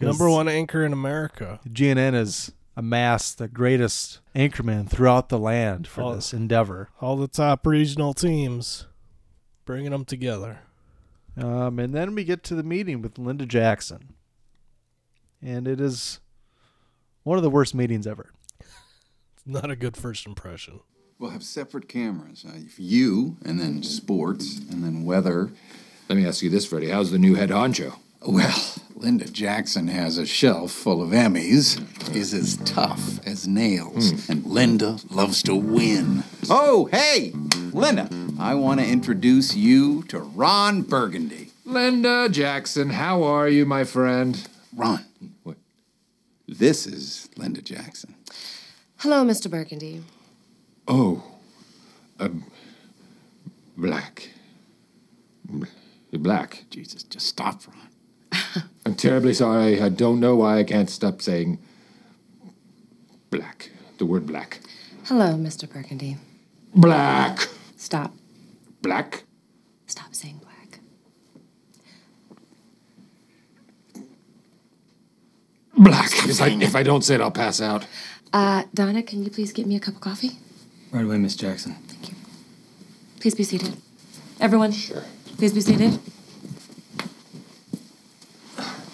S7: Number one anchor in America.
S6: GNN has amassed the greatest anchorman throughout the land for
S7: Oh.
S6: this endeavor.
S7: All the top regional teams, bringing them together.
S6: Um, and then we get to the meeting with Linda Jackson. And it is one of the worst meetings ever.
S7: It's not a good first impression.
S9: We'll have separate cameras. Uh, you, and then sports, and then weather.
S1: Let me ask you this, Freddie. How's the new head honcho?
S9: Well, Linda Jackson has a shelf full of Emmys, is as tough as nails, and Linda loves to win. Oh, hey, Linda, I want to introduce you to Ron Burgundy.
S1: Linda Jackson, how are you, my friend?
S9: Ron.
S1: What?
S9: This is Linda Jackson.
S11: Hello, Mr. Burgundy.
S1: Oh, um, black. You're black.
S9: Jesus, just stop, Ron.
S1: I'm terribly sorry. I don't know why I can't stop saying black. The word black.
S11: Hello, Mr. Burgundy.
S1: Black.
S11: Stop.
S1: Black.
S11: Stop saying black.
S1: Black. If I, if I don't say it, I'll pass out.
S11: Uh, Donna, can you please get me a cup of coffee?
S12: Right away, Miss Jackson. Thank you.
S11: Please be seated. Everyone. Sure. Please be seated.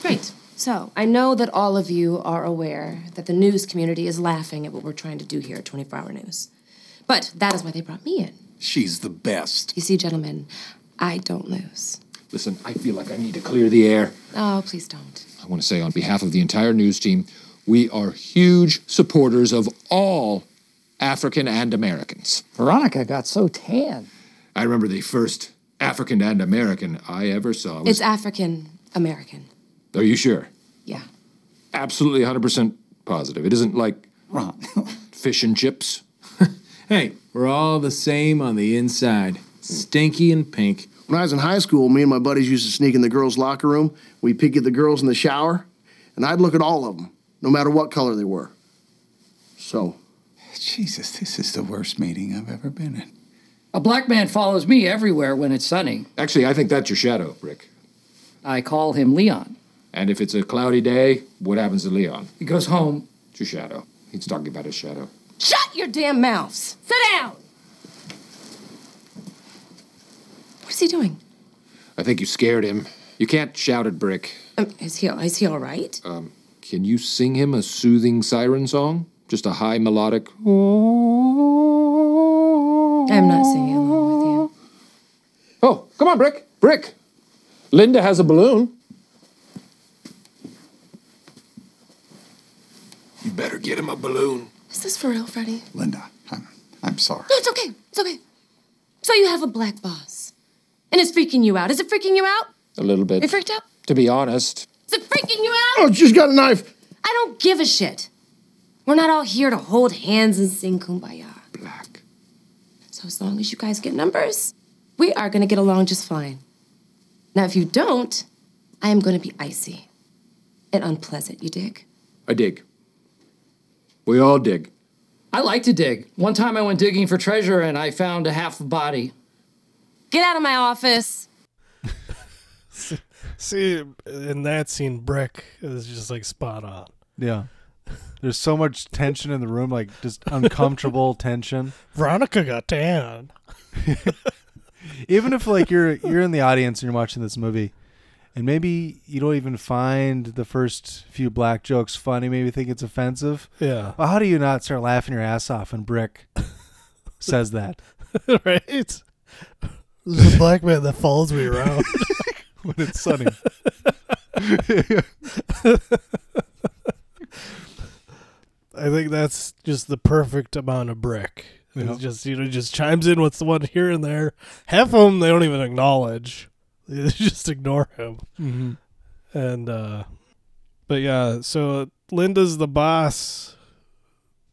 S11: Great. So, I know that all of you are aware that the news community is laughing at what we're trying to do here at 24 Hour News. But that is why they brought me in.
S9: She's the best.
S11: You see, gentlemen, I don't lose.
S1: Listen, I feel like I need to clear the air.
S11: Oh, please don't.
S1: I want to say on behalf of the entire news team, we are huge supporters of all African and Americans.
S13: Veronica got so tan.
S1: I remember the first African and American I ever saw was.
S11: It's African American.
S1: Are you sure?
S11: Yeah.
S1: Absolutely 100% positive. It isn't like
S9: Ron.
S1: fish and chips.
S12: Hey, we're all the same on the inside. Stinky and pink.
S14: When I was in high school, me and my buddies used to sneak in the girls' locker room. We'd peek at the girls in the shower, and I'd look at all of them, no matter what color they were. So,
S9: Jesus, this is the worst meeting I've ever been in.
S13: A black man follows me everywhere when it's sunny.
S1: Actually, I think that's your shadow, Rick.
S13: I call him Leon.
S1: And if it's a cloudy day, what happens to Leon?
S13: He goes home.
S1: It's your shadow. He's talking about his shadow.
S11: Shut your damn mouths! Sit down! What is he doing?
S1: I think you scared him. You can't shout at Brick.
S11: Um, is he is he all right?
S1: Um, Can you sing him a soothing siren song? Just a high melodic.
S11: I'm not singing along with you.
S1: Oh, come on, Brick. Brick. Linda has a balloon. Better get him a balloon.
S11: Is this for real, Freddie?
S15: Linda, I'm, I'm sorry.
S11: No, it's okay. It's okay. So you have a black boss. And it's freaking you out. Is it freaking you out?
S1: A little bit.
S11: You freaked out?
S1: To be honest.
S11: Is it freaking you out?
S14: Oh, she's got a knife.
S11: I don't give a shit. We're not all here to hold hands and sing kumbaya.
S1: Black.
S11: So as long as you guys get numbers, we are gonna get along just fine. Now, if you don't, I am gonna be icy and unpleasant, you dig?
S1: I dig. We all dig.
S13: I like to dig. One time I went digging for treasure and I found a half a body.
S11: Get out of my office.
S7: See, in that scene, Brick is just like spot on.
S6: Yeah. There's so much tension in the room, like just uncomfortable tension.
S7: Veronica got tan.
S6: Even if like you're you're in the audience and you're watching this movie, and maybe you don't even find the first few black jokes funny, maybe think it's offensive.
S7: Yeah.
S6: Well, how do you not start laughing your ass off when Brick says that?
S7: right? There's a black man that follows me around.
S6: when it's sunny.
S7: I think that's just the perfect amount of brick.
S6: Yeah.
S7: It's just you know just chimes in with the one here and there. Half of them they don't even acknowledge; they just ignore him.
S6: Mhm.
S7: And uh, but yeah, so Linda's the boss.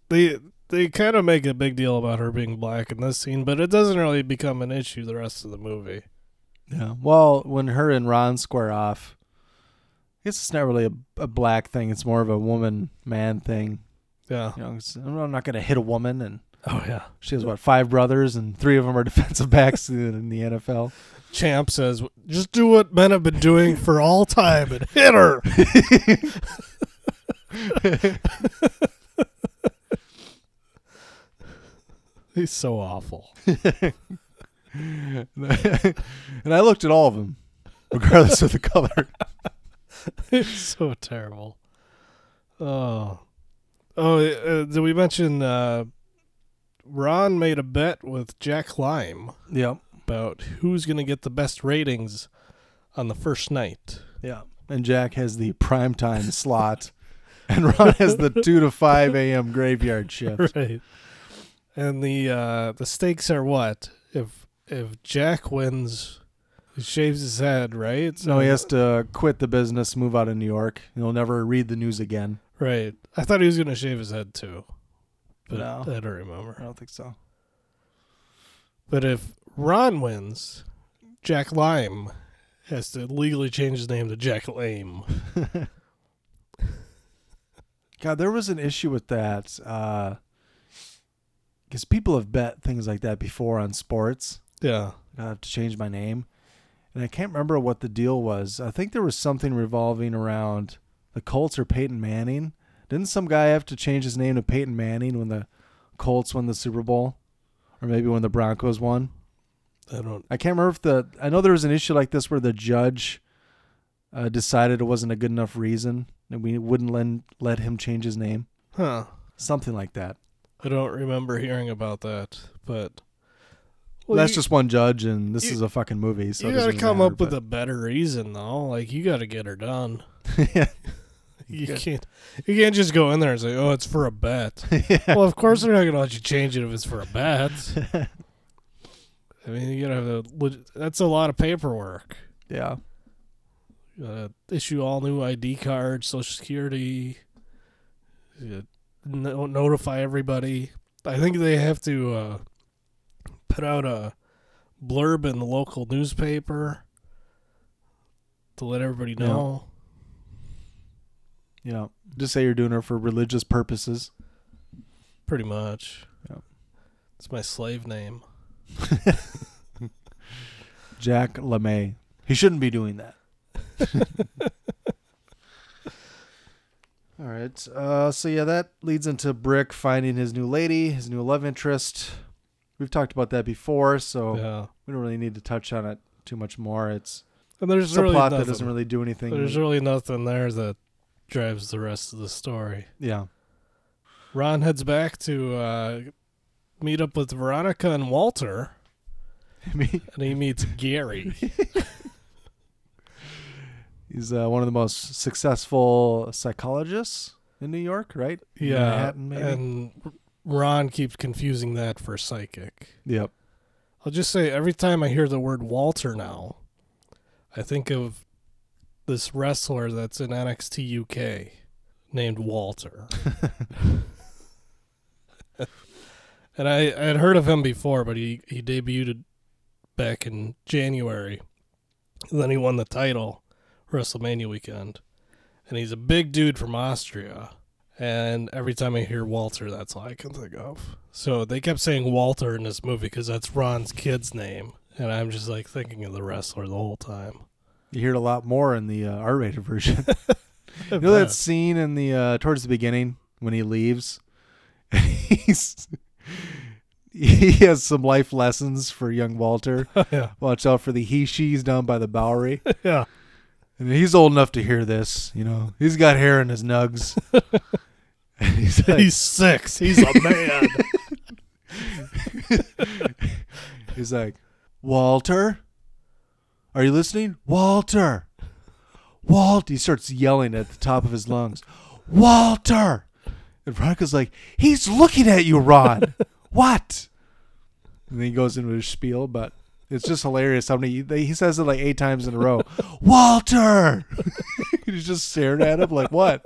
S7: They they kind of make a big deal about her being black in this scene, but it doesn't really become an issue the rest of the movie.
S6: Yeah. Well, when her and Ron square off, I guess it's not really a, a black thing. It's more of a woman man thing.
S7: Yeah.
S6: You know, I'm not going to hit a woman. And
S7: Oh yeah.
S6: she has what five brothers, and three of them are defensive backs in the NFL.
S7: Champ says, "Just do what men have been doing for all time and hit her." He's so awful.
S6: and I looked at all of them, regardless of the color.
S7: it's so terrible. Oh, oh! Uh, did we mention uh, Ron made a bet with Jack Lime?
S6: Yep.
S7: About who's going to get the best ratings on the first night.
S6: Yeah. And Jack has the primetime slot, and Ron has the two to five a.m. graveyard shift.
S7: Right. And the uh, the stakes are what if if Jack wins, he shaves his head, right?
S6: No, he has to quit the business, move out of New York. He'll never read the news again.
S7: Right. I thought he was going to shave his head too, but
S6: No.
S7: I don't remember.
S6: I don't think so.
S7: But if Ron wins, Jack Lime has to legally change his name to Jack Lame.
S6: God, there was an issue with that. Uh, because people have bet things like that before on sports.
S7: Yeah.
S6: I have to change my name. And I can't remember what the deal was. I think there was something revolving around the Colts or Peyton Manning. Didn't some guy have to change his name to Peyton Manning when the Colts won the Super Bowl? Or maybe when the Broncos won?
S7: I don't.
S6: I can't remember if the. I know there was an issue like this where the judge uh, decided it wasn't a good enough reason and we wouldn't let, let him change his name.
S7: Huh.
S6: Something like that.
S7: I don't remember hearing about that, but
S6: Well, that's
S7: you-
S6: just one judge, and this
S7: you-
S6: is a fucking movie. So
S7: you got to come
S6: matter,
S7: up with a better reason, though. Like you got to get her done. yeah. You
S6: Yeah.
S7: can't. You can't just go in there and say, "Oh, it's for a bet."
S6: Yeah.
S7: Well, of course they're not going to let you change it if it's for a bet. I mean, you gotta have a. That's a lot of paperwork.
S6: Yeah.
S7: Issue all new ID cards, Social Security. No- notify everybody. I think they have to uh, put out a blurb in the local newspaper to let everybody know.
S6: Yeah.
S7: know.
S6: Yeah. Just say you're doing it for religious purposes.
S7: Pretty much.
S6: Yeah.
S7: It's my slave name.
S6: Jack LeMay. He shouldn't be doing that. All right. Uh, so yeah, that leads into Brick finding his new lady, his new love interest. We've talked about that before, so
S7: Yeah.
S6: we don't really need to touch on it too much more. It's
S7: And there's
S6: it's a
S7: really
S6: plot
S7: nothing,
S6: that doesn't really do anything.
S7: There's really nothing there that drives the rest of the story.
S6: Yeah.
S7: Ron heads back to uh, meet up with Veronica and Walter. and he meets Gary.
S6: He's uh, one of the most successful psychologists in New York, right?
S7: Yeah, and Ron keeps confusing that for psychic.
S6: Yep.
S7: I'll just say every time I hear the word Walter now, I think of this wrestler that's in NXT UK named Walter. and I, I had heard of him before, but he, he debuted back in January. And then he won the title WrestleMania weekend. And he's a big dude from Austria. And every time I hear Walter, that's all I can think of. So they kept saying Walter in this movie because that's Ron's kid's name. And I'm just like thinking of the wrestler the whole time.
S6: You hear it a lot more in the uh, R-rated version. you know that scene in the uh, towards the beginning when he leaves, he's he has some life lessons for young Walter.
S7: Yeah.
S6: Watch out for the he she's down by the Bowery.
S7: Yeah.
S6: And he's old enough to hear this. You know, he's got hair in his nugs. He's, like-
S7: He's six. He's a man.
S6: he's like, Walter, are you listening? Walter, Walt. He starts yelling at the top of his lungs, Walter. And Veronica's like, he's looking at you, Ron. what? And then he goes into his spiel, but it's just hilarious how many he says it like eight times in a row. Walter. he's just staring at him like, what?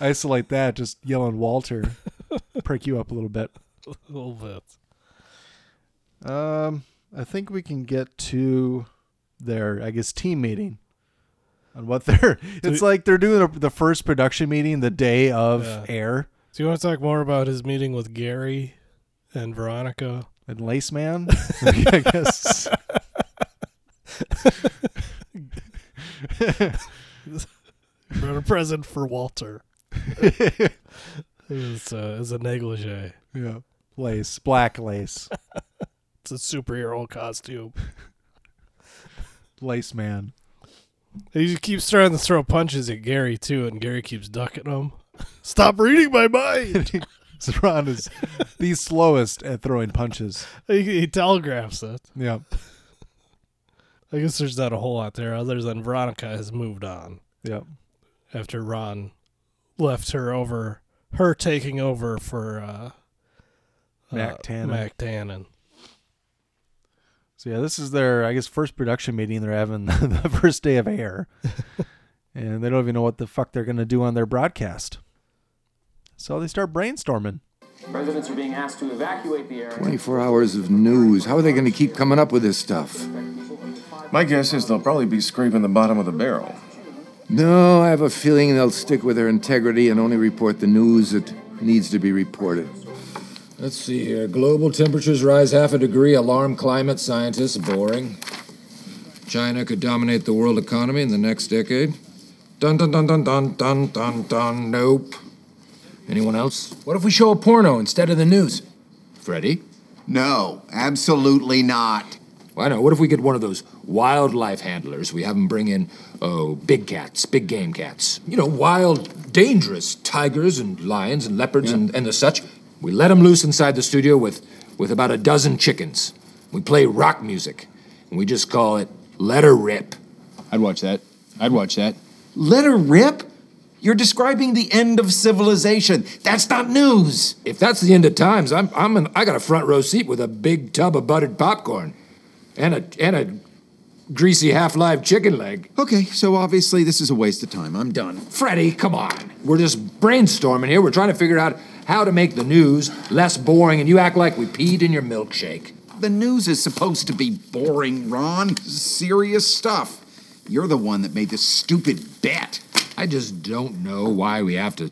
S6: Isolate that, just yelling Walter, perk you up a little bit.
S7: a little bit.
S6: Um, I think we can get to their, I guess, team meeting on what they're. It's
S7: we-
S6: like they're doing a, the first production meeting the day of
S7: Yeah.
S6: air.
S7: Do you want to talk more about his meeting with Gary and Veronica?
S6: And Lace Man, I guess.
S7: Brought a present for Walter. it's, a, uh, it's a negligee.
S6: Yeah. Lace, black lace,
S7: It's a superhero costume.
S6: Lace Man.
S7: He keeps trying to throw punches at Gary too, and Gary keeps ducking them. Stop reading my mind.
S6: So Ron is the slowest at throwing punches.
S7: he, he telegraphs it.
S6: Yeah.
S7: I guess there's not a whole lot there, other than Veronica has moved on.
S6: Yep.
S7: After Ron left her over, her taking over for uh,
S6: Mack
S7: uh,
S6: Tannen.
S7: Mack Tannen.
S6: So yeah, this is their I guess first production meeting they're having the first day of air. and they don't even know what the fuck they're gonna do on their broadcast. So they start brainstorming.
S16: Residents are being asked to evacuate the area.
S2: 24 hours of news. How are they going to keep coming up with this stuff?
S17: My guess is they'll probably be scraping the bottom of the barrel.
S2: No, I have a feeling they'll stick with their integrity and only report the news that needs to be reported.
S1: Let's see here. Global temperatures rise half a degree. Alarm climate scientists. Boring. China could dominate the world economy in the next decade. Dun dun dun dun dun dun dun dun. Nope. Anyone else? What if we show a porno instead of the news? Freddie?
S15: No, absolutely not.
S1: Why not? What if we get one of those wildlife handlers? We have them bring in, oh, big cats, big game cats. You know, wild, dangerous tigers and lions and leopards and, and the such. We let them loose inside the studio with, with about a dozen chickens. We play rock music, and we just call it Let Her Rip.
S2: I'd watch that. I'd watch that.
S15: Let her rip? You're describing the end of civilization. That's not news.
S1: If that's the end of times, I'm, I'm an, I got a front row seat with a big tub of buttered popcorn and a, and a greasy half live chicken leg.
S15: Okay, so obviously this is a waste of time. I'm done.
S1: Freddie, come on. We're just brainstorming here. We're trying to figure out how to make the news less boring, and you act like we peed in your milkshake.
S15: The news is supposed to be boring, Ron. Serious stuff. You're the one that made this stupid bet.
S1: I just don't know why we have to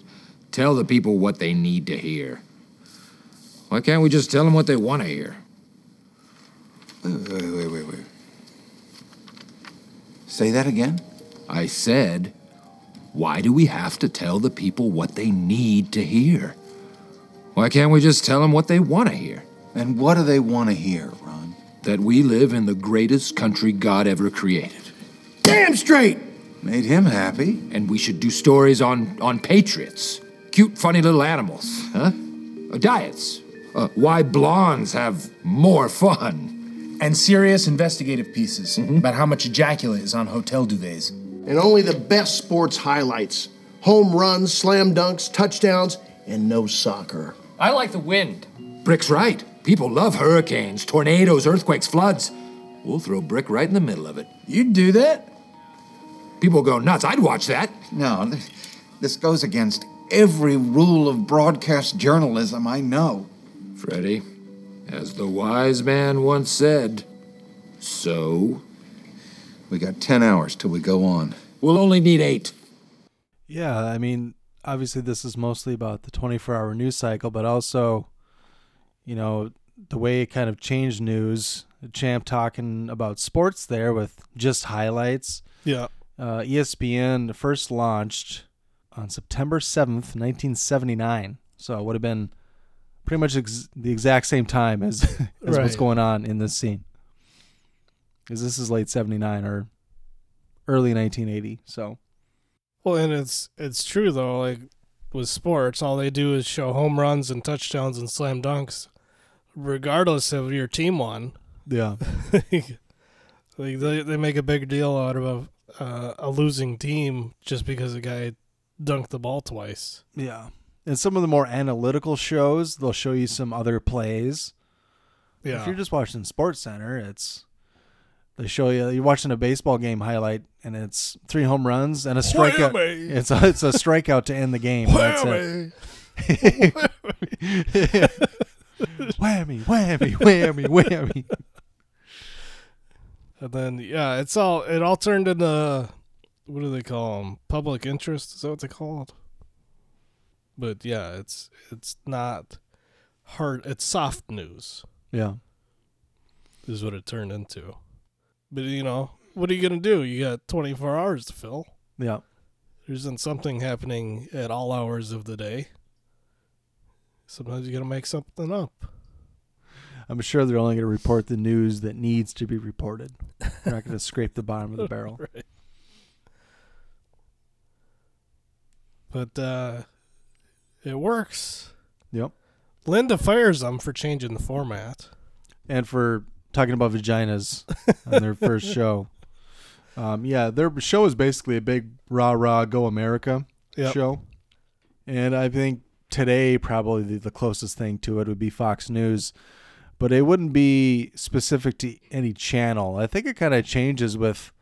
S1: tell the people what they need to hear. Why can't we just tell them what they want to hear?
S15: Wait, wait, wait, wait, wait. Say that again?
S1: I said, why do we have to tell the people what they need to hear? Why can't we just tell them what they want to hear?
S15: And what do they want to hear, Ron?
S1: That we live in the greatest country God ever created.
S14: damn straight.
S9: Made him happy.
S1: And we should do stories on, on patriots. Cute, funny little animals, huh? Uh, diets. Uh, why blondes have more fun.
S18: And serious investigative pieces about how much ejaculate is on hotel duvets.
S14: And only the best sports highlights home runs, slam dunks, touchdowns, and no soccer.
S1: I like the wind. Brick's right. People love hurricanes, tornadoes, earthquakes, floods. We'll throw Brick right in the middle of it.
S18: You'd do that?
S1: People go nuts. I'd watch that.
S9: No, this goes against every rule of broadcast journalism I know.
S1: Freddie, as the wise man once said, so.
S9: We got 10 hours till we go on.
S1: We'll only need eight.
S6: Yeah, I mean, obviously this is mostly about the 24-hour news cycle, but also, you know, the way it kind of changed news. Champ talking about sports there with just highlights.
S7: Yeah.
S6: Uh, ESPN first launched on September 7th, 1979. So it would have been pretty much ex- the exact same time as, as what's going on in this scene. Because this is late 79 or early 1980. So,
S7: Well, and it's it's true though. Like with sports, all they do is show home runs and touchdowns and slam dunks, regardless of your team won.
S6: yeah.
S7: like they they make a big deal out of a uh, a losing team just because a guy dunked the ball twice.
S6: Yeah. And some of the more analytical shows, they'll show you some other plays.
S7: Yeah.
S6: If you're just watching SportsCenter, it's they show you you're watching a baseball game highlight and it's three home runs and a strikeout.
S7: Whammy.
S6: It's a, it's a strikeout to end the game. That's it. whammy, whammy, whammy, whammy.
S7: And then yeah, it's all it all turned into what do they call them? Public interest is that what they called? But yeah, it's it's not hard. It's soft news.
S6: Yeah.
S7: is what it turned into. But you know, what are you gonna do? You got 24 hours to fill.
S6: Yeah.
S7: There isn't something happening at all hours of the day. Sometimes you gotta make something up.
S6: I'm sure they're only going to report the news that needs to be reported. They're not going to scrape the bottom of the barrel.
S7: Right. But uh it works.
S6: Yep.
S7: Linda fires them for changing the format.
S6: and for talking about vaginas on their first show. Um, yeah, their show is basically a big rah rah go America
S7: Yep.
S6: show, and I think today probably the, the closest thing to it would be Fox News, but it wouldn't be specific to any channel. I think it kind of changes with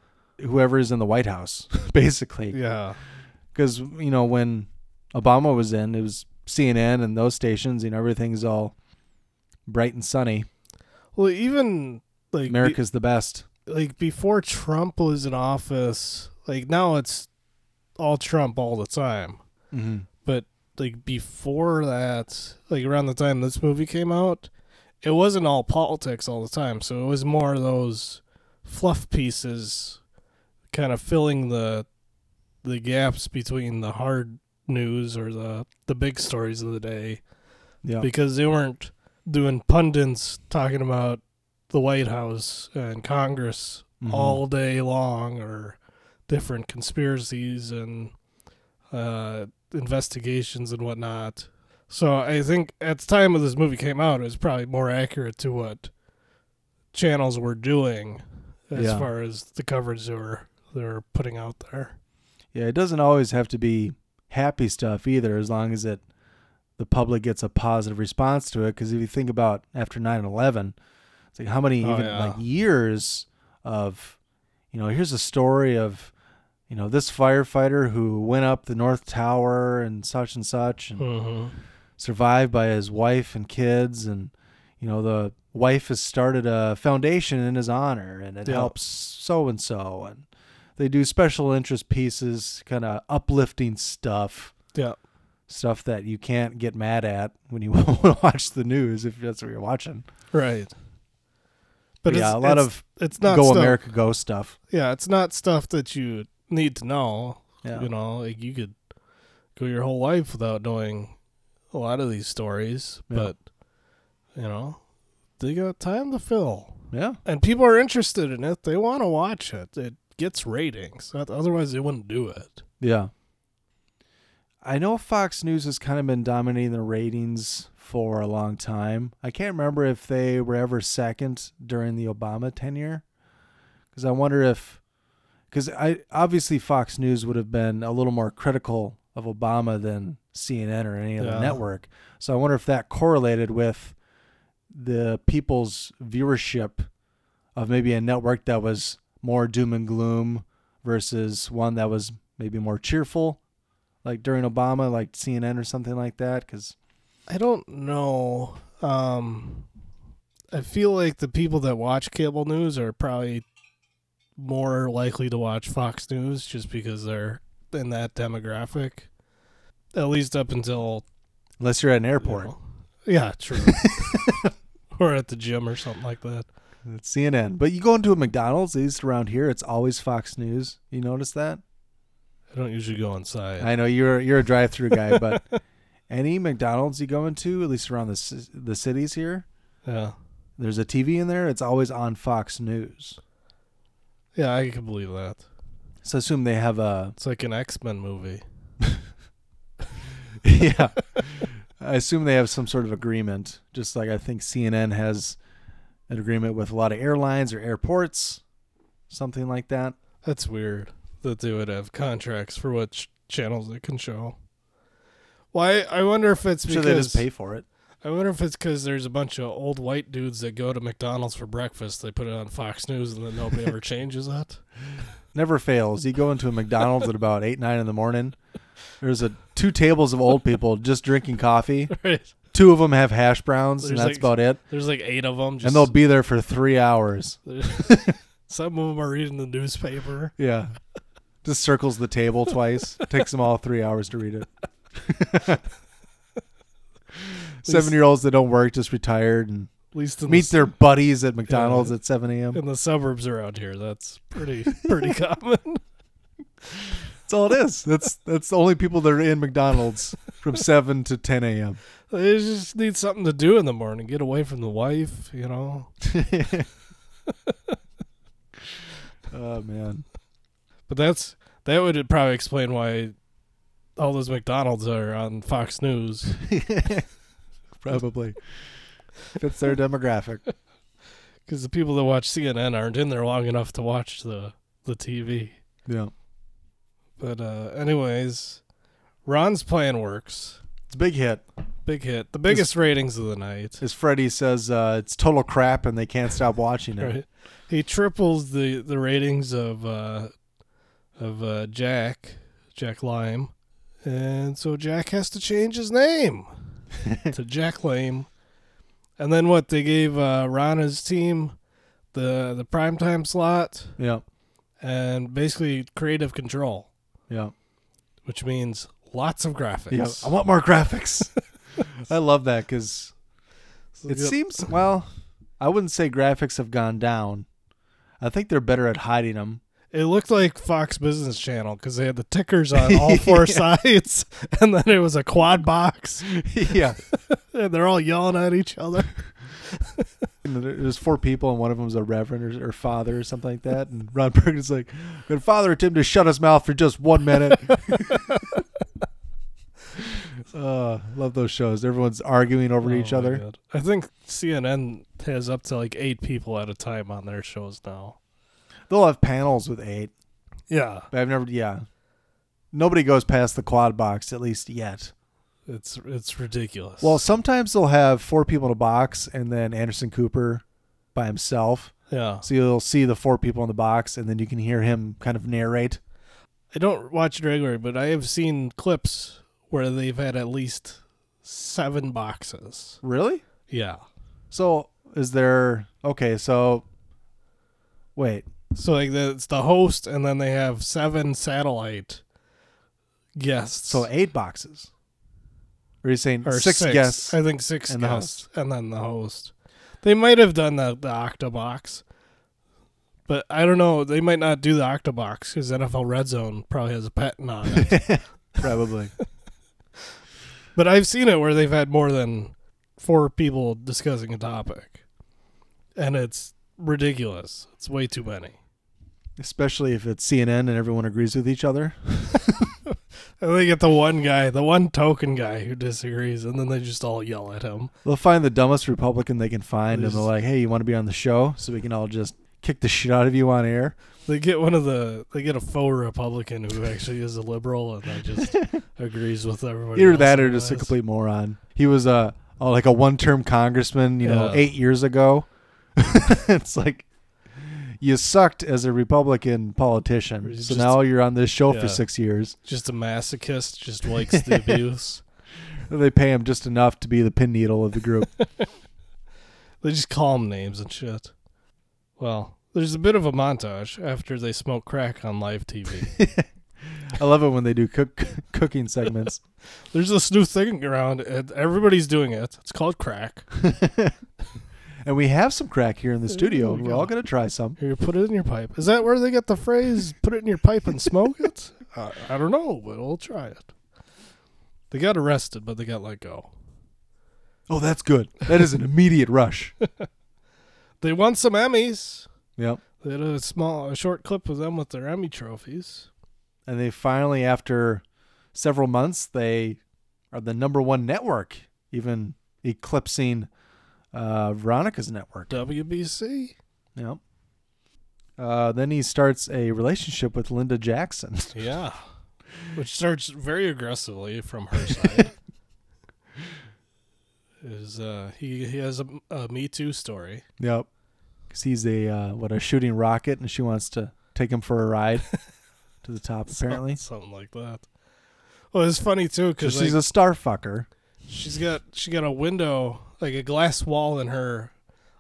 S6: whoever is in the White House, basically.
S7: Yeah.
S6: because you know when Obama was in, it was CNN and those stations. You know everything's all bright and sunny.
S7: Well, even like be-
S6: America's the best.
S7: like before Trump was in office, like now it's all Trump all the time.
S6: Mhm.
S7: But like before that, like around the time this movie came out, it wasn't all politics all the time. So it was more of those fluff pieces kind of filling the the gaps between the hard news or the the big stories of the day.
S6: Yeah.
S7: Because they weren't doing pundits talking about the White House and Congress
S6: Mhm.
S7: all day long or different conspiracies and uh, investigations and whatnot. So I think at the time of this movie came out, it was probably more accurate to what channels were doing as
S6: Yeah.
S7: far as the coverage they were they were putting out there.
S6: Yeah, it doesn't always have to be happy stuff either, as long as it the public gets a positive response to it. Because if you think about after 9-11, it's like how many
S7: Oh,
S6: even
S7: yeah.
S6: like years of, you know, here's a story of, you know, this firefighter who went up the North Tower and such and such, and
S7: Mhm.
S6: survived by his wife and kids, and you know the wife has started a foundation in his honor, and it
S7: Yeah.
S6: helps so and so, and they do special interest pieces, kind of uplifting stuff.
S7: Yeah.
S6: Stuff that you can't get mad at when you watch the news if that's what you're watching.
S7: Right. But
S6: yeah,
S7: it's,
S6: a lot
S7: it's-
S6: of
S7: it's not
S6: go
S7: stuff-
S6: America go stuff.
S7: Yeah, it's not stuff that you need to know.
S6: Yeah.
S7: You know, like you could go your whole life without knowing a lot of these stories,
S6: Yeah.
S7: but you know, they got time to fill.
S6: Yeah.
S7: And people are interested in it. They want to watch it. It gets ratings. Otherwise, they wouldn't do it.
S6: Yeah. I know Fox News has kind of been dominating the ratings for a long time. I can't remember if they were ever second during the Obama tenure. Because I wonder if, because I obviously Fox News would have been a little more critical of Obama than CNN or any other
S7: Yeah.
S6: network. So I wonder if that correlated with the people's viewership of maybe a network that was more doom and gloom versus one that was maybe more cheerful, like during Obama, like CNN or something like that. Because
S7: I don't know. Um, I feel like the people that watch cable news are probably more likely to watch Fox News just because they're in that demographic. At least up until
S6: unless you're at an airport,
S7: yeah, true. or at the gym or something like that.
S6: it's CNN. But you go into a McDonald's, at least around here, it's always Fox News. You notice that?
S7: I don't usually go inside.
S6: I know you're you're a drive-through guy, but any McDonald's you go into, at least around the the cities here,
S7: Yeah.
S6: there's a TV in there. It's always on Fox News.
S7: Yeah, I can believe that.
S6: So assume they have a
S7: It's like an X Men movie.
S6: yeah. I assume they have some sort of agreement, just like I think CNN has an agreement with a lot of airlines or airports, something like that.
S7: That's weird that they would have contracts for what ch- channels they can show. Why? I wonder if it's because
S6: sure they just pay for it.
S7: I wonder if it's because there's a bunch of old white dudes that go to McDonald's for breakfast. They put it on Fox News, and then nobody ever changes that.
S6: Never fails. You go into a McDonald's at about eight, nine in the morning. There's a two tables of old people just drinking coffee.
S7: Right.
S6: Two of them have hash browns, and that's
S7: like-
S6: about it.
S7: There's like eight of them,
S6: and they'll be there for three hours.
S7: Some of them are reading the newspaper.
S6: Yeah. Just circles the table twice. Takes them all three hours to read it. Seven year olds that don't work, just retired and
S7: least
S6: meet
S7: the-
S6: their buddies at McDonald's
S7: Yeah.
S6: at 7 a.m.
S7: In the suburbs around here, that's pretty pretty common.
S6: That's all it is. That's that's the only people that are in McDonald's from 7 to 10 a.m.
S7: They just need something to do in the morning. Get away from the wife, you know.
S6: Oh, man.
S7: But that's that would probably explain why all those McDonald's are on Fox News.
S6: Probably. Fits their demographic.
S7: Because the people that watch CNN aren't in there long enough to watch the the TV.
S6: Yeah.
S7: But uh anyways, Ron's plan works.
S6: It's a big hit.
S7: Big hit. The biggest ratings of the night.
S6: As Freddie says, uh, it's total crap and they can't stop watching it.
S7: Right. He triples the the ratings of uh of uh Jack, Jack Lime. And so Jack has to change his name to Jack Lame. And then what they gave uh Ron his team the the primetime slot.
S6: Yeah.
S7: And basically creative control.
S6: Yeah.
S7: Which means lots of graphics.
S6: Yeah, I want more graphics. I love that because it
S7: Yep.
S6: seems well. I wouldn't say graphics have gone down. I think they're better at hiding them.
S7: It looked like Fox Business Channel because they had the tickers on all four
S6: Yeah.
S7: sides, and then it was a quad box.
S6: Yeah.
S7: and they're all yelling at each other.
S6: There's four people, and one of them them's a reverend or, or father or something like that. And Ron Burgundy's like, "Good father, Tim to shut his mouth for just one minute." uh, love those shows. Everyone's arguing over each
S7: Oh my
S6: other.
S7: God. I think CNN has up to like eight people at a time on their shows now.
S6: They'll have panels with eight.
S7: Yeah.
S6: But I've never. Yeah, nobody goes past the quad box at least yet.
S7: It's it's ridiculous.
S6: Well, sometimes they'll have four people in a box and then Anderson Cooper by himself.
S7: Yeah.
S6: So you'll see the four people in the box and then you can hear him kind of narrate.
S7: I don't watch it regularly, but I have seen clips where they've had at least seven boxes.
S6: Really?
S7: Yeah.
S6: So is there okay, so wait.
S7: So like the, it's the host, and then they have seven satellite guests.
S6: So eight boxes. Or are you saying
S7: or
S6: six, guests?
S7: I think six
S6: and the
S7: guests, and then the host. They might have done the the Octobox, but I don't know. They might not do the Octobox because NFL Red Zone probably has a patent on it.
S6: Probably.
S7: but I've seen it where they've had more than four people discussing a topic, and it's ridiculous. It's way too many.
S6: Especially if it's CNN and everyone agrees with each other.
S7: And they get the one guy, the one token guy who disagrees, and then they just all yell at him.
S6: They'll find the dumbest Republican they can find, and
S7: They
S6: they're like, "Hey, you want to be on the show?" So we can all just kick the shit out of you on air.
S7: They get one of the they get a faux Republican who actually is a liberal and that just agrees with everybody.
S6: Either that or just a complete moron. He was a, a like a one-term congressman, you know, eight years ago. it's like you sucked as a Republican politician,
S7: He's
S6: so now you're on this show
S7: yeah.
S6: for six years.
S7: Just a masochist, just likes the abuse.
S6: They pay him just enough to be the pin needle of the group.
S7: They just call him names and shit. Well, there's a bit of a montage after they smoke crack on live TV.
S6: I love it when they do cook cooking segments.
S7: there's this new thing around, and everybody's doing it. It's called crack.
S6: And we have some crack here in the studio.
S7: we
S6: We're all gonna try some.
S7: Here, put it in your pipe. Is that where they get the phrase "put it in your pipe and smoke it"? uh, I don't know, but we'll try it. They got arrested, but they got let go.
S6: Oh, that's good. That is an immediate rush.
S7: They won some Emmys.
S6: Yep.
S7: They had a small, a short clip of them with their Emmy trophies.
S6: And they finally, after several months, they are the number one network, even eclipsing uh, Veronica's network.
S7: WBC.
S6: Yep. Uh, then he starts a relationship with Linda Jackson.
S7: Yeah, which starts very aggressively from her side. Is uh, he he has a, a Me Too story.
S6: Yep. Because he's a uh, what a shooting rocket, and she wants to take him for a ride to the top. Apparently,
S7: something like that. Well, it's funny too because
S6: she's a star fucker.
S7: She's got she got a window like a glass wall in her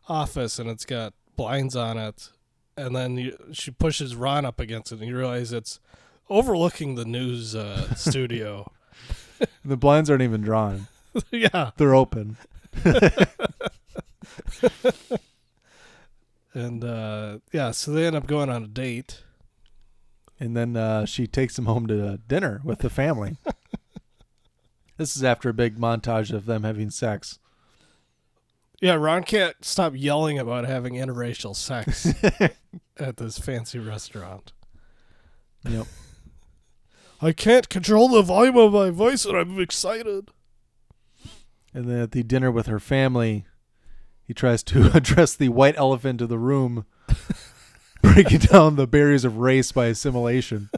S7: office, and it's got blinds on it. And then you, she pushes Ron up against it, and you realize it's overlooking the news uh, studio.
S6: The blinds aren't even drawn.
S7: yeah,
S6: they're open.
S7: and uh, yeah, so they end up going on a date.
S6: and then uh, she takes him home to dinner with the family. this is after a big montage of them having sex.
S7: Yeah, Ron can't stop yelling about having interracial sex at this fancy restaurant.
S6: Yep.
S7: I can't control the volume of my voice and I'm excited.
S6: And then at the dinner with her family, he tries to address the white elephant of the room, breaking down the barriers of race by assimilation.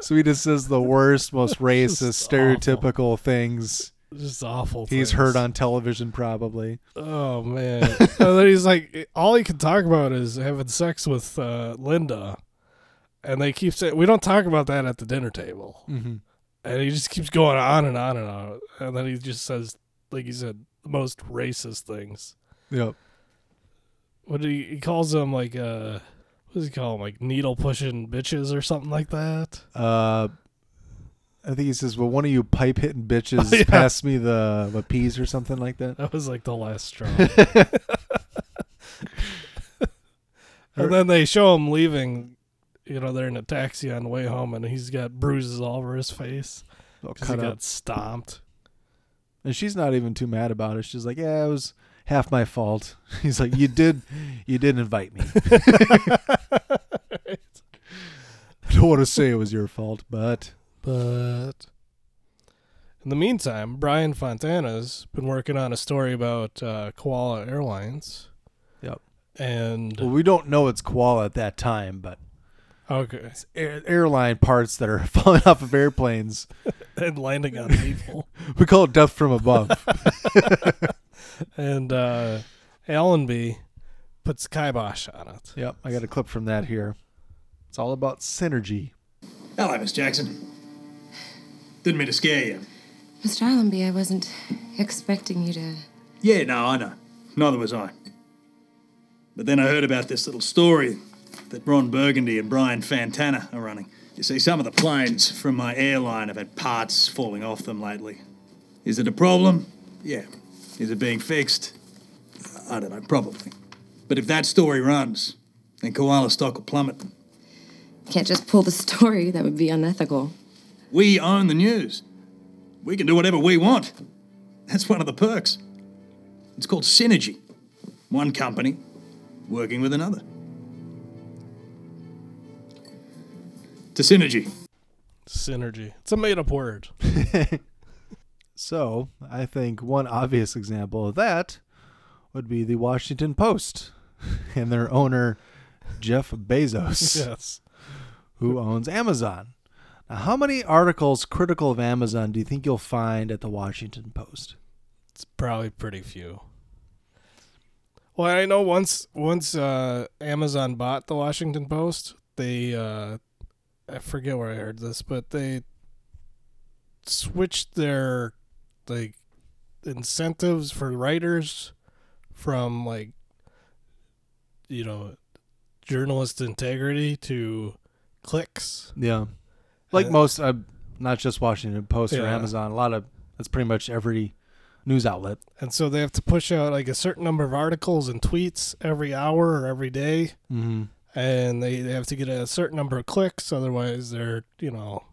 S6: so he just says the worst, most racist, stereotypical things
S7: Just awful.
S6: he's
S7: things.
S6: heard on television, probably.
S7: Oh man! and then he's like, all he can talk about is having sex with uh, Linda, and they keep saying we don't talk about that at the dinner table.
S6: Mhm.
S7: And he just keeps going on and on and on, and then he just says, like he said, the most racist things.
S6: Yep.
S7: What he? He calls them like uh, what does he call them? Like needle pushing bitches or something like that.
S6: Uh, I think he says, "Well, one of you pipe hitting bitches,
S7: Oh, yeah.
S6: pass me the the peas or something like that."
S7: That was like the last straw. and then they show him leaving. You know, they're in a taxi on the way home, and he's got bruises all over his face.
S6: All
S7: 'cause he
S6: cut
S7: got stomped.
S6: And she's not even too mad about it. She's like, "Yeah, it was half my fault." He's like, "You did, you did invite me." I don't want to say it was your fault, but
S7: But in the meantime, Brian Fantana's been working on a story about uh, Koala Airlines.
S6: Yep.
S7: And
S6: well, we don't know it's koala at that time, but
S7: okay,
S6: it's air, airline parts that are falling off of airplanes
S7: and landing on people.
S6: we call it death from above.
S7: and uh, Allenby puts kibosh on it.
S6: Yep, I got a clip from that here. It's all about synergy.
S19: Hello, Miss Jackson. Didn't mean to scare you.
S11: Mr. Allenby, I wasn't expecting you to.
S19: Yeah, no, I know. Neither was I. But then I heard about this little story that Ron Burgundy and Brian Fantana are running. You see, some of the planes from my airline have had parts falling off them lately. Is it a problem? Yeah. Is it being fixed? I don't know, probably. But if that story runs, then koala stock will plummet.
S11: Can't just pull the story, that would be unethical.
S19: We own the news. We can do whatever we want. That's one of the perks. It's called synergy. One company working with another. to synergy.
S7: Synergy. It's a made up word.
S6: So I think one obvious example of that would be the Washington Post and their owner, Jeff Bezos.
S7: Yes.
S6: Who owns Amazon. Now, how many articles critical of Amazon do you think you'll find at the Washington Post?
S7: It's probably pretty few. Well, I know once once uh, Amazon bought the Washington Post, they uh, I forget where I heard this, but they switched their like incentives for writers from like you know journalist integrity to clicks.
S6: Yeah. Like
S7: Uh,
S6: most, uh, not just Washington Post or Amazon, a lot of, that's pretty much every news outlet.
S7: And so they have to push out like a certain number of articles and tweets every hour or every day.
S6: Mhm.
S7: And they, they have to get a certain number of clicks, otherwise they're, you know,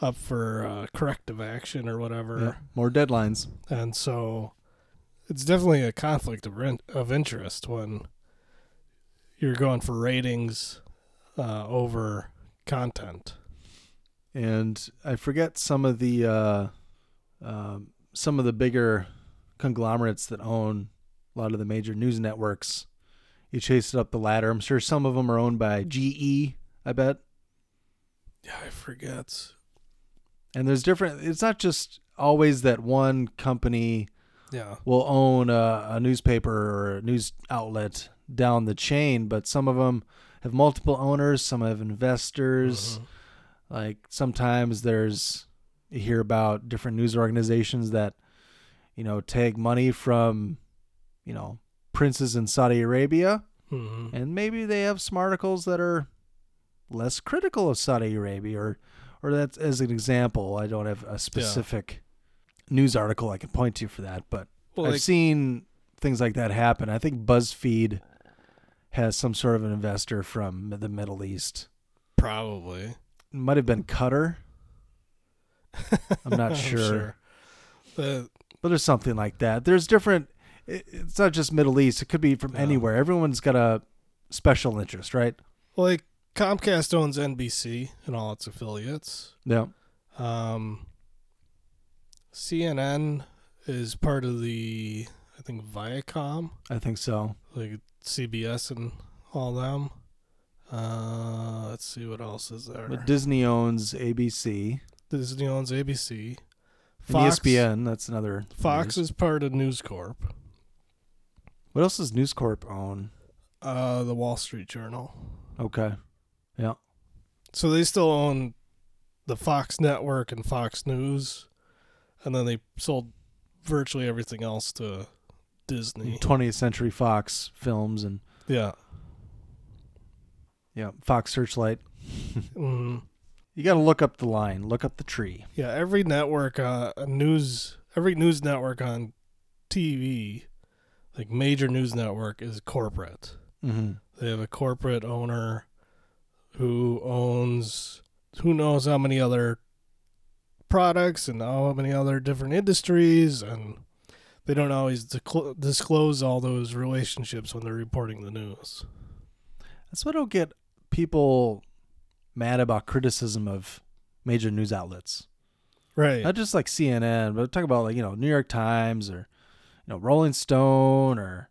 S7: up for uh, corrective action or whatever.
S6: Yeah. More deadlines.
S7: And so it's definitely a conflict of, in- of interest when you're going for ratings uh, over content.
S6: And I forget some of the uh, um, some of the bigger conglomerates that own a lot of the major news networks. You chase it up the ladder. I'm sure some of them are owned by GE. I bet.
S7: Yeah, I forget.
S6: And there's different. It's not just always that one company
S7: Yeah.
S6: will own a, a newspaper or a news outlet down the chain, but some of them have multiple owners. Some have investors. Like sometimes there's you hear about different news organizations that you know take money from you know princes in Saudi Arabia,
S7: Mhm.
S6: and maybe they have some articles that are less critical of Saudi Arabia, or or that's as an example. I don't have a specific news article I can point to for that, but
S7: Well,
S6: I've
S7: like-
S6: seen things like that happen. I think BuzzFeed has some sort of an investor from the Middle East.
S7: Probably.
S6: Might have been Qatar. I'm not
S7: I'm
S6: sure.
S7: sure. But
S6: but there's something like that. There's different. it- It's not just Middle East. It could be from anywhere. Everyone's got a special interest, right?
S7: Like Comcast owns NBC and all its affiliates.
S6: Yeah.
S7: Um, CNN is part of the, I think Viacom,
S6: I think so.
S7: like CBS and all them. Uh, let's see what else is there.
S6: But Disney owns ABC.
S7: Disney owns ABC.
S6: And E ESPN. That's another.
S7: Fox
S6: news.
S7: is part of News Corp.
S6: What else does News Corp own?
S7: Uh, the Wall Street Journal.
S6: Okay. Yeah.
S7: So they still own the Fox network and Fox News, and then they sold virtually everything else to Disney.
S6: 20th Century Fox films and
S7: Yeah.
S6: Yeah, Fox Searchlight.
S7: Mhm.
S6: You got to look up the line, look up the tree.
S7: Yeah, every network, uh, a news, every news network on TV, like major news network, is corporate.
S6: Mhm.
S7: They have a corporate owner who owns who knows how many other products and how many other different industries, and they don't always disclo- disclose all those relationships when they're reporting the news.
S6: That's what I don't get people mad about criticism of major news outlets.
S7: Right.
S6: Not just like CNN, but talk about like, you know, New York Times or you know, Rolling Stone or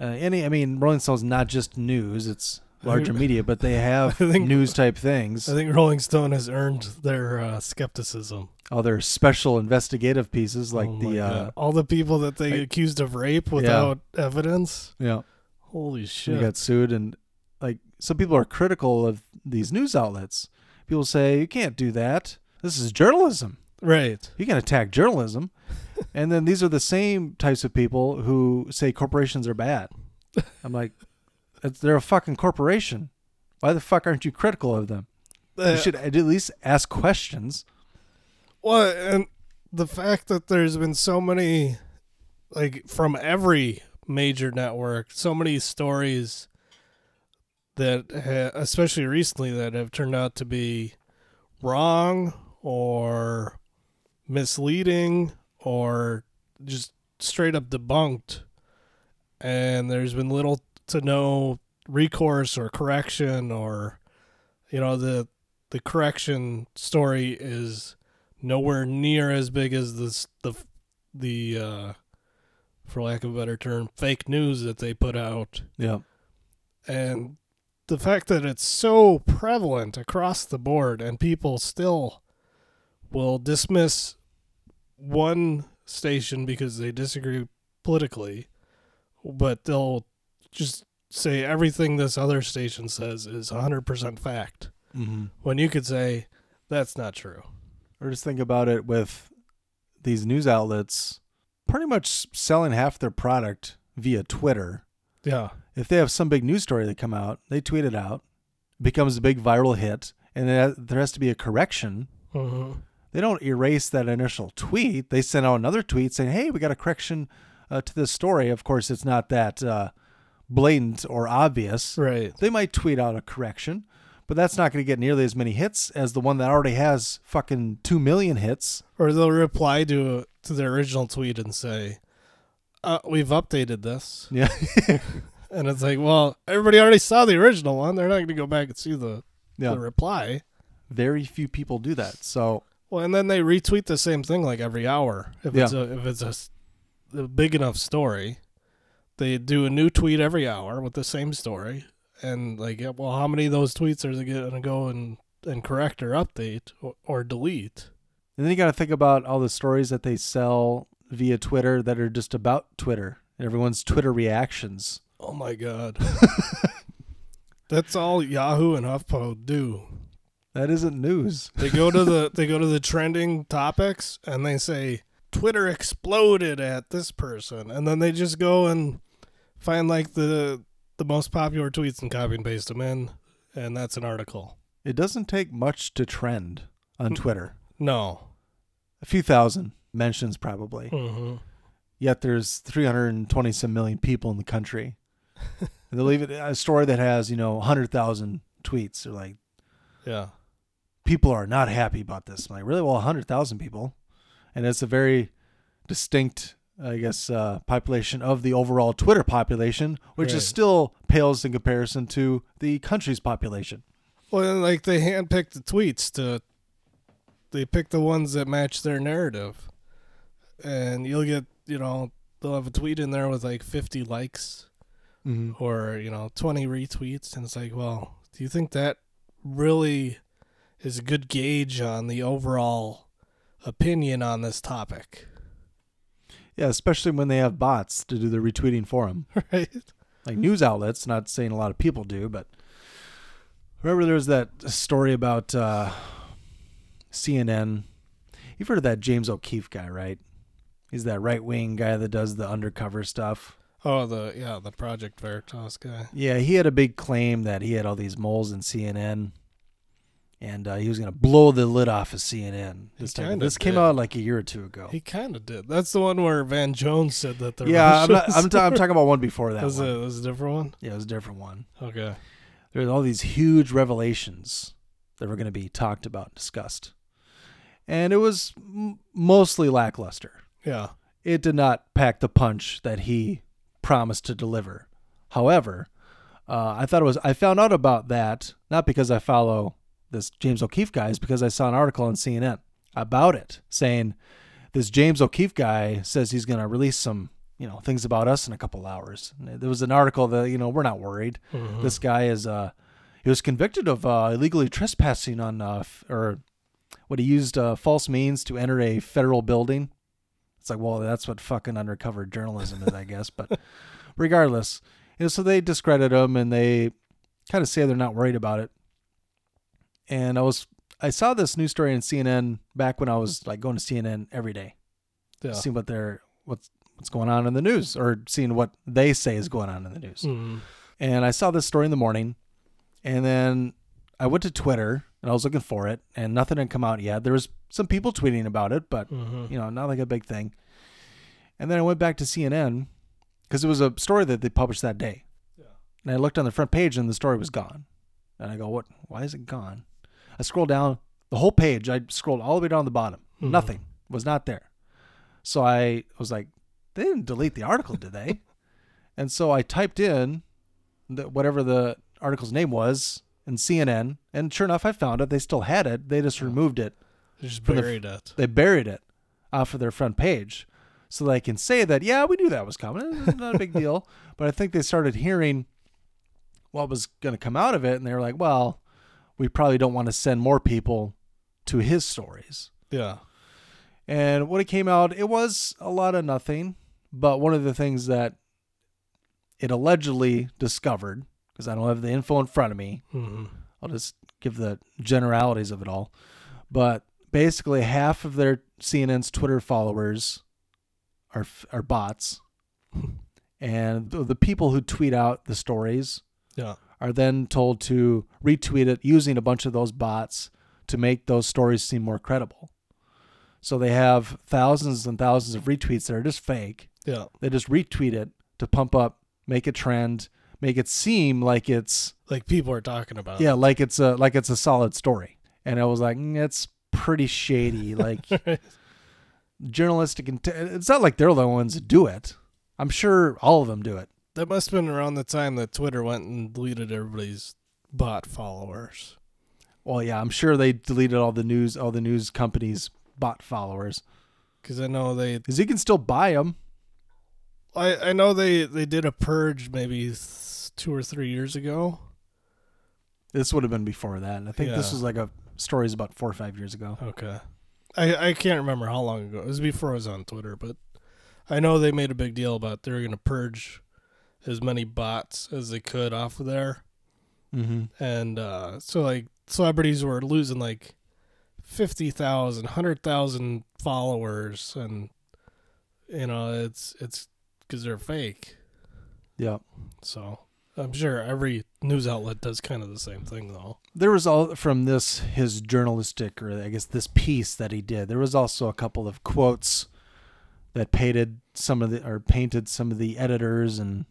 S6: uh, any I mean, Rolling Stone's not just news, it's larger media, but they have
S7: think-
S6: news type things.
S7: I think Rolling Stone has earned their uh, skepticism.
S6: their special investigative pieces like
S7: Oh
S6: the uh
S7: all the people that they
S6: like-
S7: accused of rape without evidence.
S6: Yeah.
S7: Holy shit!
S6: got sued, and some people are critical of these news outlets. People say you can't do that. This is journalism,
S7: right?
S6: You can attack journalism, and then these are the same types of people who say corporations are bad. I'm like, they're a fucking corporation. Why the fuck aren't you critical of them?
S7: Uh,
S6: you should at least ask questions.
S7: Well, and the fact that there's been so many, like from every major network, so many stories that, ha- especially recently, that have turned out to be wrong or misleading or just straight up debunked, and there's been little to no recourse or correction or you know the the correction story is nowhere near as big as this the the uh for lack of a better term fake news that they put out
S6: Yeah.
S7: and the fact that it's so prevalent across the board and people still will dismiss one station because they disagree politically but they'll just say everything this other station says is 100% fact
S6: Mhm.
S7: when you could say that's not true
S6: Or just think about it with these news outlets pretty much selling half their product via Twitter.
S7: Yeah.
S6: If they have some big news story that come out, they tweet it out, becomes a big viral hit, and then there has to be a correction.
S7: Mhm.
S6: They don't erase that initial tweet. They send out another tweet saying, "Hey, we got a correction uh, to this story." Of course, it's not that uh, blatant or obvious.
S7: Right.
S6: They might tweet out a correction, but that's not going to get nearly as many hits as the one that already has fucking two million hits.
S7: or they'll reply to to their original tweet and say uh, we've updated this
S6: Yeah.
S7: and it's like well everybody already saw the original one they're not going to go back and see the
S6: Yeah.
S7: the reply
S6: Very few people do that. So
S7: well and then they retweet the same thing like every hour if it's a if it's a, a big enough story they do a new tweet every hour with the same story and like yeah, well how many of those tweets are they going to go and and correct or update or, or delete
S6: And then you got to think about all the stories that they sell via Twitter that are just about Twitter. Everyone's Twitter reactions.
S7: Oh my god. That's all Yahoo and HuffPo do.
S6: That isn't news.
S7: They go to the they go to the trending topics and they say Twitter exploded at this person and then they just go and find like the the most popular tweets and copy and paste them in and that's an article.
S6: It doesn't take much to trend on Twitter.
S7: No.
S6: A few thousand mentions probably.
S7: Mhm.
S6: Yet there's 320 some million people in the country. And they'll leave it a story that has, you know, 100,000 tweets. They're like,
S7: Yeah.
S6: people are not happy about this. I'm like, really? Well, 100,000 people. And it's a very distinct, I guess, uh, population of the overall Twitter population, which
S7: Right.
S6: is still pales in comparison to the country's population.
S7: Well, and, like they handpick the tweets to, they pick the ones that match their narrative, and you'll get you know they'll have a tweet in there with like fifty likes,
S6: Mhm.
S7: or you know twenty retweets, and it's like, well, do you think that really is a good gauge on the overall opinion on this topic?
S6: Yeah, especially when they have bots to do the retweeting for them.
S7: Right.
S6: Like news outlets, not saying a lot of people do, but remember there was that story about uh, CNN. You've heard of that James O'Keefe guy, right? He's that right wing guy that does the undercover stuff.
S7: Oh, the yeah, the Project Veritas guy.
S6: Yeah, he had a big claim that he had all these moles in CNN, and uh, he was going to blow the lid off of CNN. This, time. this came out like a year or two ago.
S7: He kind of did. That's the one where Van Jones said that the
S6: yeah, I'm, not, I'm, ta- I'm talking about one before that.
S7: Was it was a different one?
S6: Yeah, it was a different one.
S7: Okay.
S6: There's all these huge revelations that were going to be talked about and discussed. And it was m- mostly lackluster.
S7: Yeah.
S6: It did not pack the punch that he promised to deliver. However, uh, I thought it was, I found out about that, not because I follow this James O'Keefe guy, is because I saw an article on CNN about it saying this James O'Keefe guy says he's going to release some, you know, things about us in a couple hours. There was an article that, you know, we're not worried.
S7: Mhm.
S6: This guy is, uh, he was convicted of uh, illegally trespassing on, uh, f- or what he used uh, false means to enter a federal building. It's like, well, that's what fucking undercover journalism is, I guess. But regardless, you know, so they discredit him and they kind of say they're not worried about it. And I was, I saw this news story in CNN back when I was like going to CNN every day,
S7: Yeah.
S6: seeing what they're what's what's going on in the news or seeing what they say is going on in the news.
S7: Mhm.
S6: And I saw this story in the morning, and then I went to Twitter and I was looking for it, and nothing had come out yet. There was some people tweeting about it, but
S7: Mhm.
S6: you know, not like a big thing. And then I went back to CNN because it was a story that they published that day. And I looked on the front page, and the story was gone. And I go, "What? Why is it gone?" I scroll down the whole page. I scrolled all the way down to the bottom.
S7: Mhm.
S6: Nothing was not there. So I was like, "They didn't delete the article, did they?" and so I typed in the, whatever the article's name was and CNN, and sure enough, I found it. They still had it. They just removed it.
S7: They just buried it.
S6: They buried it off of their front page, so they can say that yeah, we knew that was coming. It's not a big deal. But I think they started hearing what was going to come out of it, and they were like, well, we probably don't want to send more people to his stories.
S7: Yeah.
S6: And when it came out, it was a lot of nothing. But one of the things that it allegedly discovered, because I don't have the info in front of me,
S7: Mhm.
S6: I'll just give the generalities of it all. But basically, half of their CNN's Twitter followers are are bots, and the, the people who tweet out the stories
S7: Yeah.
S6: are then told to retweet it using a bunch of those bots to make those stories seem more credible. So they have thousands and thousands of retweets that are just fake.
S7: Yeah.
S6: They just retweet it to pump up, make a trend, make it seem like it's
S7: Like people are talking about.
S6: yeah, like it's a like it's a solid story. And I was like, mm, it's pretty shady. Like journalistic. Int- it's not like they're the ones that do it. I'm sure all of them do it.
S7: That must have been around the time that Twitter went and deleted everybody's bot followers.
S6: Well, yeah, I'm sure they deleted all the news, all the news companies' bot followers.
S7: Because I know they,
S6: because you can still buy them.
S7: I I know they they did a purge maybe th- two or three years ago.
S6: This would have been before that. And I think this was like a stories about four or five years ago.
S7: Okay. I I can't remember how long ago. It was before I was on Twitter, but I know they made a big deal about they were going to purge as many bots as they could off of there.
S6: Mhm.
S7: And uh, so like celebrities were losing like 50,000, 100,000 followers and you know, it's it's cuz they're fake.
S6: Yeah.
S7: So, I'm sure every news outlet does kind of the same thing though.
S6: There was all from this his journalistic or I guess this piece that he did. There was also a couple of quotes that painted some of the or painted some of the editors and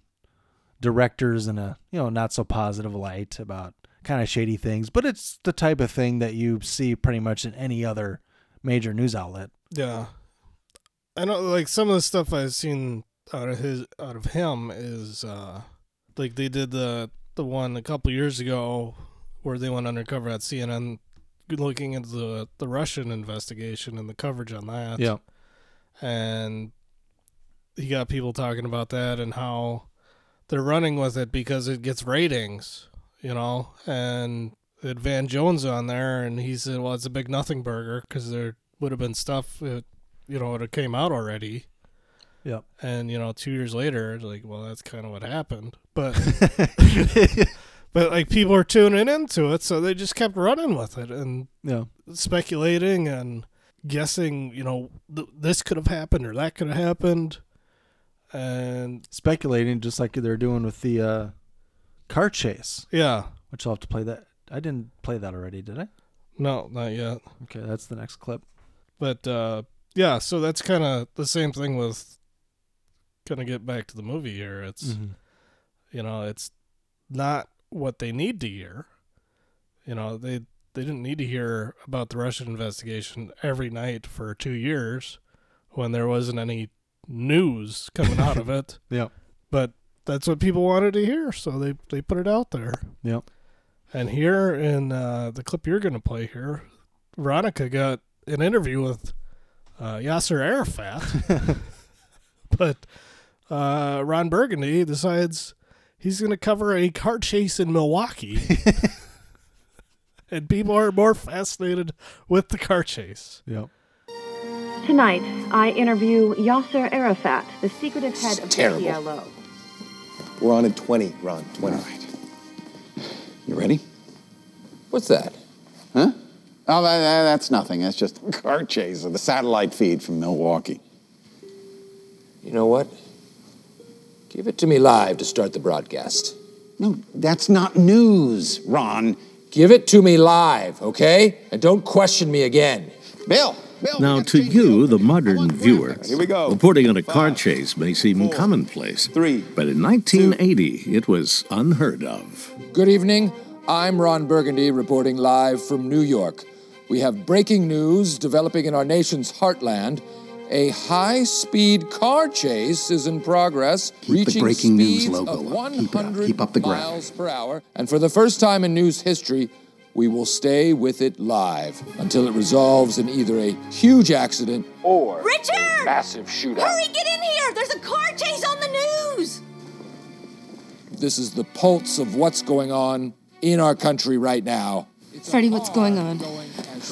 S6: directors in a you know not so positive light about kind of shady things. But it's the type of thing that you see pretty much in any other major news outlet.
S7: Yeah. I know like some of the stuff I've seen out of his out of him is uh like they did the the one a couple years ago where they went undercover at CNN looking into the the Russian investigation and the coverage on that.
S6: Yeah.
S7: And he got people talking about that and how they're running with it because it gets ratings, you know, and had Van Jones on there, and he said, "Well, it's a big nothing burger because there would have been stuff that you know it came out already."
S6: Yep.
S7: And you know, two years later, like, well, that's kind of what happened, but but like people are tuning into it, so they just kept running with it and
S6: Yeah.
S7: speculating and guessing. You know, th- this could have happened or that could have happened, and
S6: Speculating just like they're doing with the uh, car chase.
S7: Yeah.
S6: Which I'll have to play that. I didn't play that already, did I?
S7: no, not yet.
S6: Okay, that's the next clip.
S7: But uh, yeah, so that's kind of the same thing with. Of get back to the movie here. It's,
S6: Mhm.
S7: you know, it's not what they need to hear. You know, they they didn't need to hear about the Russian investigation every night for two years when there wasn't any news coming out of it.
S6: Yeah.
S7: But that's what people wanted to hear, so they they put it out there.
S6: Yep.
S7: And here in uh, the clip you're going to play here, Veronica got an interview with uh, Yasser Arafat, but uh, Ron Burgundy decides he's going to cover a car chase in Milwaukee, and people are more fascinated with the car chase.
S6: Yep.
S20: Tonight, I interview Yasser Arafat, the secretive head of the
S2: terrible.
S20: PLO.
S21: We're on at 20, Ron. 20.
S2: You ready?
S21: What's that?
S15: Huh? Oh, that, that- that's nothing. That's just a car chase of the satellite feed from Milwaukee.
S21: You know what? Give it to me live to start the broadcast.
S15: No, that's not news, Ron.
S21: Give it to me live, okay? And don't question me again.
S15: Bill,
S22: Now, to you, the modern viewer,
S21: Here we go.
S22: reporting on a car chase may seem commonplace.
S21: three,
S22: but in 1980, it was unheard of.
S21: Good evening. I'm Ron Burgundy reporting live from New York. We have breaking news developing in our nation's heartland,
S1: A high speed car chase is in progress,
S9: Keep the
S1: reaching
S9: breaking news
S1: speeds
S9: logo
S1: of
S9: up. Keep up.
S1: 100
S9: Keep up the grind.
S1: miles per hour. And for the first time in news history, we will stay with it live until it resolves in either a huge accident or
S23: Richard!
S1: a massive shootout.
S23: Hurry, get in here! There's a car chase on the news!
S1: This is the pulse of what's going on in our country right now.
S11: Freddie, what's going on?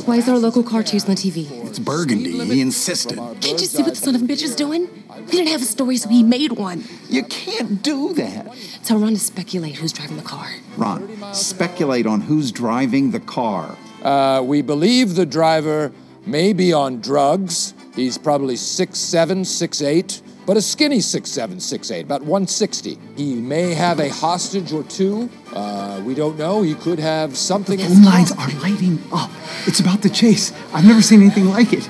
S11: Why is there a local car chase on the TV?
S9: It's Burgundy. He insisted.
S11: Can't you see what the son of a bitch is doing? He didn't have a story, so he made one.
S24: You can't do that.
S11: Tell Ron to speculate who's driving the car.
S24: Ron, speculate on who's driving the car.
S1: Uh, we believe the driver may be on drugs. He's probably 6'7, 6'8, but a skinny 6'7, 6'8, about 160. He may have a hostage or two. Uh, we don't know. He could have something.
S9: Phone lines are lighting up. It's about the chase. I've never seen anything like it.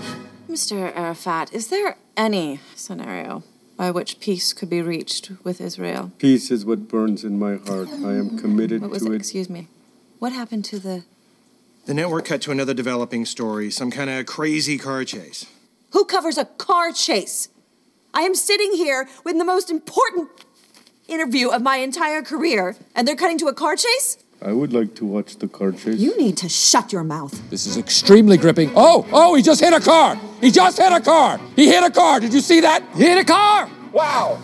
S25: Mr. Arafat, is there any scenario by which peace could be reached with Israel?
S26: Peace is what burns in my heart. I am committed
S25: What was
S26: to
S25: it?
S26: it.
S25: Excuse me. What happened to the.
S18: The network cut to another developing story, some kind of crazy car chase.
S23: Who covers a car chase? I am sitting here with the most important interview of my entire career, and they're cutting to a car chase?
S26: I would like to watch the car chase.
S23: You need to shut your mouth.
S1: This is extremely gripping. Oh, oh, he just hit a car. He just hit a car. He hit a car. Did you see that? He hit a car. Wow.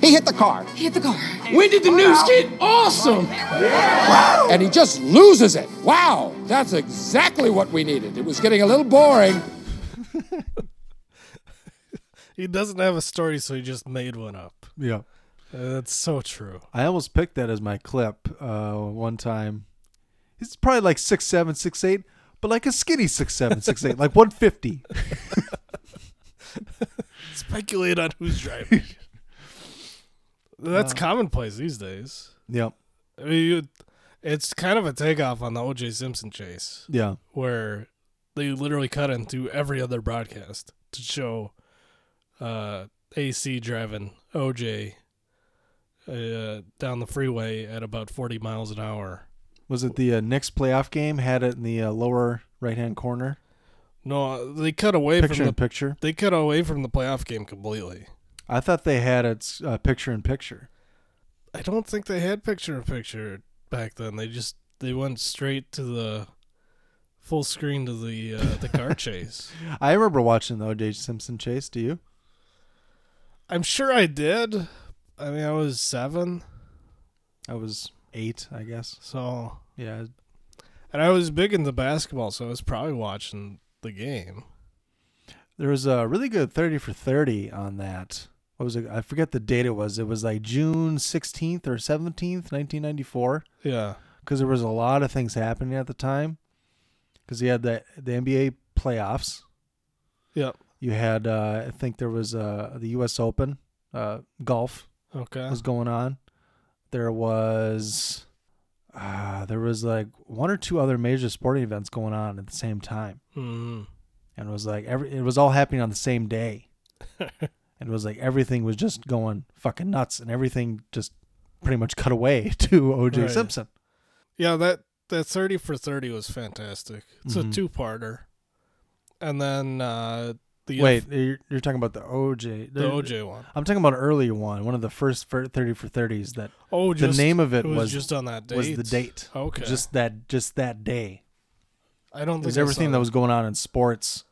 S24: He hit the car.
S11: He hit the car.
S13: When did the news get awesome? Wow!
S1: And he just loses it. Wow. That's exactly what we needed. It was getting a little boring.
S7: He doesn't have a story, so he just made one up.
S6: Yeah.
S7: Uh, that's so true.
S6: I almost picked that as my clip uh, one time. He's probably like six seven, six eight, but like a skinny six seven, six eight, like one fifty.
S7: Speculate on who's driving. That's
S6: Uh,
S7: commonplace these days.
S6: Yep.
S7: I mean, you, it's kind of a takeoff on the O.J. Simpson chase.
S6: Yeah.
S7: Where they literally cut into every other broadcast to show uh, AC driving O.J. Uh, down the freeway at about 40 miles an hour.
S6: Was it the uh, Knicks playoff game? Had it in the uh, lower right hand corner.
S7: No, they cut away
S6: Picture
S7: from the
S6: picture.
S7: They cut away from the playoff game completely.
S6: I thought they had it uh, picture in picture.
S7: I don't think they had picture in picture back then. They just they went straight to the full screen to the uh, the car chase.
S6: I remember watching the O.J. Simpson chase. Do you?
S7: I'm sure I did. I mean, I was seven.
S6: I was eight, I guess.
S7: So
S6: yeah,
S7: and I was big into basketball, so I was probably watching the game.
S6: There was a really good 30 for 30 on that. What was it? I forget the date it was. It was like June 16th or 17th, 1994.
S7: Yeah.
S6: Because there was a lot of things happening at the time. Because you had the, the NBA playoffs.
S7: Yep.
S6: You had, uh, I think there was uh, the U.S. Open, uh, golf.
S7: Okay.
S6: Was going on. There was, uh, there was like one or two other major sporting events going on at the same time
S7: hmm
S6: and it was like every it was all happening on the same day and it was like everything was just going fucking nuts and everything just pretty much cut away to oj
S7: Right.
S6: simpson
S7: Yeah, that that thirty for thirty was fantastic. It's
S6: Mhm.
S7: a two parter, and then uh, the
S6: wait you're, you're talking about the oj
S7: The OJ one.
S6: i'm talking about an earlier one one of the first 30 for 30s that
S7: Oh, just, the
S6: name of it,
S7: it was
S6: was
S7: just on that date.
S6: was the
S7: date? Okay.
S6: just that just that day
S7: I don't
S6: it was
S7: think
S6: everything that was going on in sports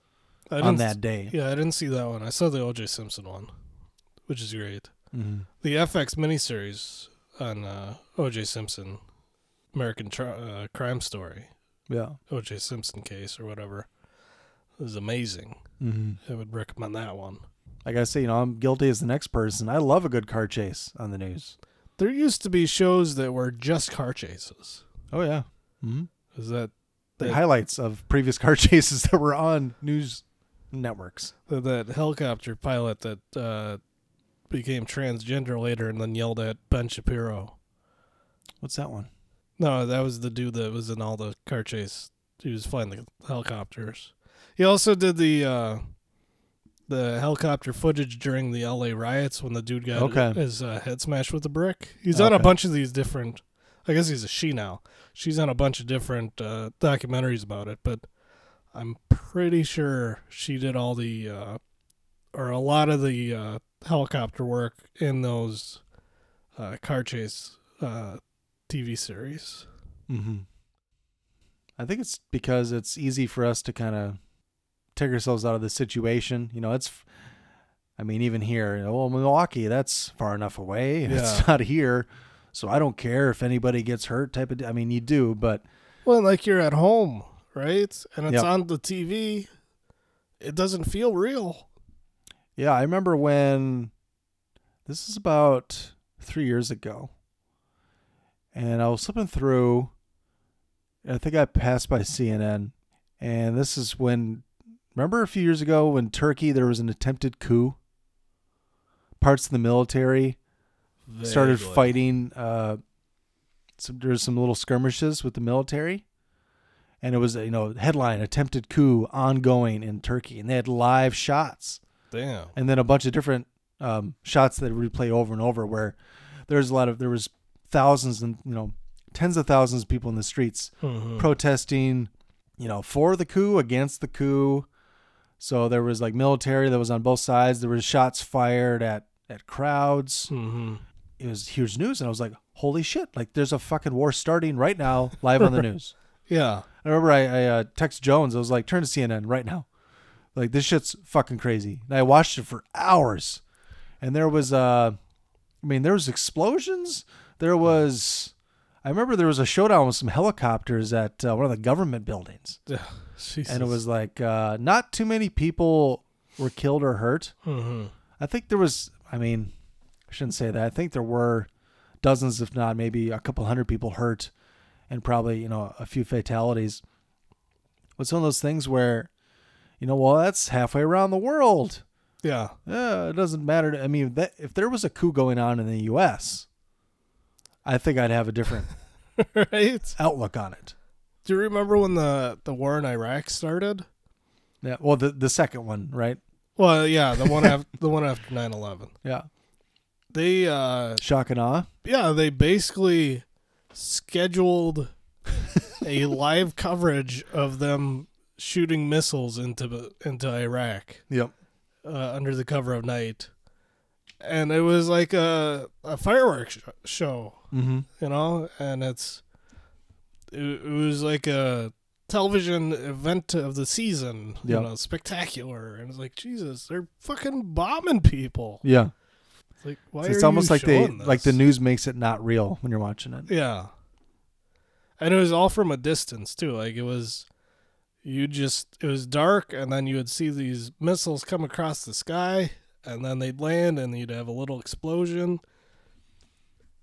S6: on that day
S7: Yeah, I didn't see that one. I saw the O.J. Simpson one, which is great.
S6: Mhm.
S7: The FX miniseries on uh, O.J. Simpson, American tri- uh, Crime Story.
S6: Yeah.
S7: O.J. Simpson case or whatever. is amazing.
S6: Mhm.
S7: I would recommend that one.
S6: Like I say, you know, I'm guilty as the next person. I love a good car chase on the news.
S7: There used to be shows that were just car chases.
S6: Oh yeah. Mm-hmm.
S7: Is that
S6: The highlights of previous car chases that were on news networks.
S7: that, that helicopter pilot that uh, became transgender later and then yelled at Ben Shapiro.
S6: What's that one?
S7: No, that was the dude that was in all the car chase. He was flying the helicopters. He also did the uh, the helicopter footage during the L.A. riots when the dude got
S6: Okay.
S7: his uh, head smashed with a brick. He's on a bunch of these different. I guess he's a she now. She's on a bunch of different uh, documentaries about it, but I'm pretty sure she did all the uh, or a lot of the uh, helicopter work in those uh, car chase uh, TV series.
S6: Mm-hmm. I think it's because it's easy for us to kind of take ourselves out of the situation. You know, it's, I mean, even here, you know, well, Milwaukee, that's far enough away.
S7: Yeah.
S6: It's not here. So I don't care if anybody gets hurt type of, I mean, you do, but
S7: Well, like you're at home, right? And it's
S6: Yep.
S7: on the TV. It doesn't feel real.
S6: Yeah, I remember when this is about three years ago, and I was slipping through. I think I passed by CNN, and this is when. Remember a few years ago when Turkey there was an attempted coup. Parts of the military started fighting. Uh, some, there's some little skirmishes with the military, and it was you know headline attempted coup ongoing in Turkey, and they had live shots
S7: Damn.
S6: and then a bunch of different um, shots that replay over and over where there's a lot of there was thousands and you know tens of thousands of people in the streets
S7: Mhm.
S6: protesting you know for the coup against the coup so there was like military that was on both sides there was shots fired at at crowds
S7: Mhm.
S6: it was huge news and i was like holy shit like there's a fucking war starting right now live on the news
S7: Yeah.
S6: I remember I, I uh, text Jones. I was like, turn to CNN right now. Like this shit's fucking crazy. And I watched it for hours, and there was uh, I mean, there was explosions. There was, I remember there was a showdown with some helicopters at uh, one of the government buildings, and it was like uh, not too many people were killed or hurt.
S7: Mhm.
S6: I think there was. I mean, I shouldn't say that. I think there were dozens, if not maybe a couple hundred people hurt, and probably you know a few fatalities. It's one of those things where, you know, well, that's halfway around the world.
S7: Yeah.
S6: Yeah, it doesn't matter. To, I mean, that, if there was a coup going on in the U.S., I think I'd have a different
S7: right?
S6: outlook on it.
S7: Do you remember when the, the war in Iraq started?
S6: Yeah. Well, the the second one, right?
S7: Well, yeah, the one after the one after 9/11.
S6: Yeah.
S7: They uh
S6: Shock and awe.
S7: yeah, they basically scheduled a live coverage of them shooting missiles into into Iraq.
S6: Yep.
S7: Uh, under the cover of night, and it was like a a fireworks sh- show.
S6: Mhm.
S7: You know, and it's it, it was like a television event of the season.
S6: Yep.
S7: You know, spectacular, and it's like Jesus, they're fucking bombing people.
S6: Yeah.
S7: It's like why
S6: it's
S7: are
S6: almost like they
S7: showing
S6: like the news makes it not real when you're watching it.
S7: Yeah. And it was all from a distance too. Like it was you just it was dark and then you would see these missiles come across the sky and then they'd land and you'd have a little explosion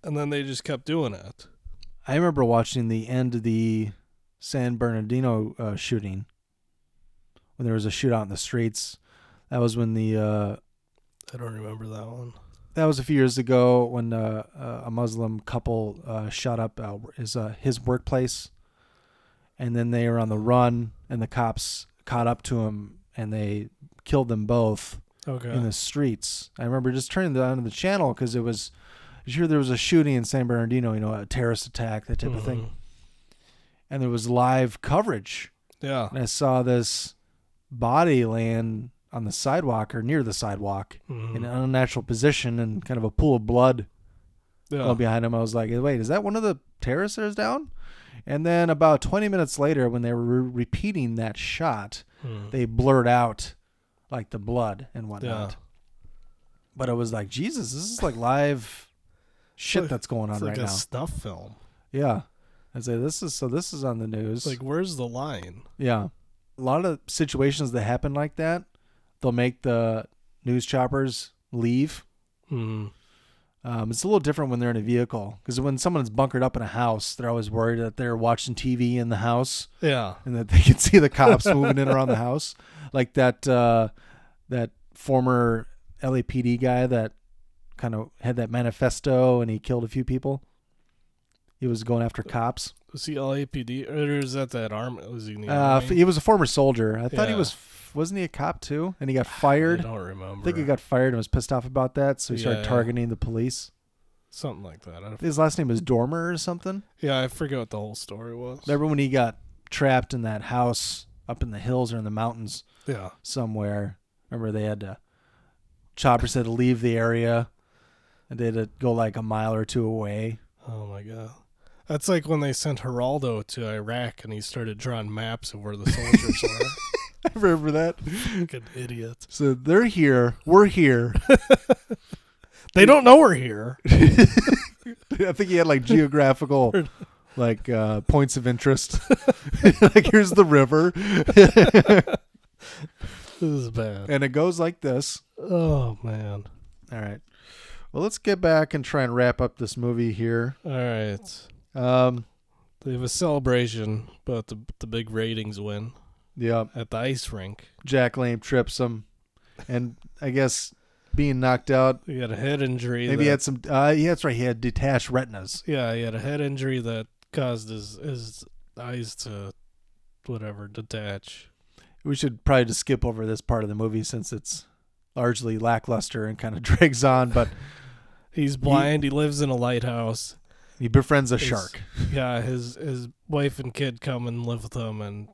S7: and then they just kept doing it.
S6: I remember watching the end of the San Bernardino uh, shooting when there was a shootout in the streets. That was when the uh,
S7: I don't remember that one.
S6: that was a few years ago when uh, uh, a Muslim couple uh, shot up uh, his uh, his workplace, and then they were on the run, and the cops caught up to him, and they killed them both
S7: Okay.
S6: in the streets. I remember just turning on the channel because it was, hear there was a shooting in San Bernardino, you know, a terrorist attack, that type of thing,
S7: Mhm.
S6: and there was live coverage.
S7: Yeah.
S6: And I saw this body land on the sidewalk or near the sidewalk
S7: Mhm.
S6: in an unnatural position and kind of a pool of blood
S7: Yeah.
S6: behind him. I was like, wait, is that one of the terrorists that is down? And then about 20 minutes later, when they were re- repeating that shot,
S7: Hmm.
S6: they blurred out like the blood and whatnot.
S7: Yeah.
S6: But it was like, Jesus, this is like live shit
S7: like-
S6: that's going on
S7: it's like
S6: right
S7: a
S6: now.
S7: Stuff film.
S6: Yeah. I say this is so this is on the news.
S7: Like where's the line?
S6: Yeah. A lot of situations that happen like that, they'll make the news choppers leave.
S7: Hmm.
S6: Um, it's a little different when they're in a vehicle because when someone's bunkered up in a house, they're always worried that they're watching TV in the house.
S7: Yeah.
S6: and that they can see the cops moving in around the house, like that uh, that former LAPD guy that kind of had that manifesto and he killed a few people. He was going after cops.
S7: Was he LAPD or is that that arm? Was he? in the
S6: Uh,
S7: army?
S6: he was a former soldier. I thought he was. Wasn't he a cop too? And he got fired.
S7: don't remember.
S6: I think he got fired and was pissed off about that, so he started
S7: Yeah.
S6: targeting the police.
S7: Something like that. I don't-
S6: His last name is Dorner or something.
S7: Yeah, I forget what the whole story was.
S6: Remember when he got trapped in that house up in the hills or in the mountains?
S7: Yeah.
S6: Somewhere. Remember they had to Chopper said to leave the area, and they had to go like a mile or two away.
S7: Oh my god. That's like when they sent Geraldo to Iraq and he started drawing maps of where the soldiers were.
S6: I remember that.
S7: Fucking idiot.
S6: So they're here. We're here.
S7: They don't know we're here.
S6: I think he had like geographical like uh points of interest. like here's the river.
S7: This is bad.
S6: And it goes like this.
S7: Oh man.
S6: All right. Well, let's get back and try and wrap up this movie here.
S7: All right.
S6: Um
S7: They have a celebration about the the big ratings win.
S6: Yeah.
S7: At the ice rink.
S6: Jack Lame trips him and I guess being knocked out
S7: He had a head injury.
S6: Maybe he had some uh yeah, that's right, he had detached retinas.
S7: Yeah, he had a head injury that caused his his eyes to whatever detach.
S6: We should probably just skip over this part of the movie since it's largely lackluster and kind of drags on, but
S7: He's blind. He, lives in a lighthouse.
S6: He befriends a
S7: His-
S6: shark.
S7: Yeah, his his wife and kid come and live with him, and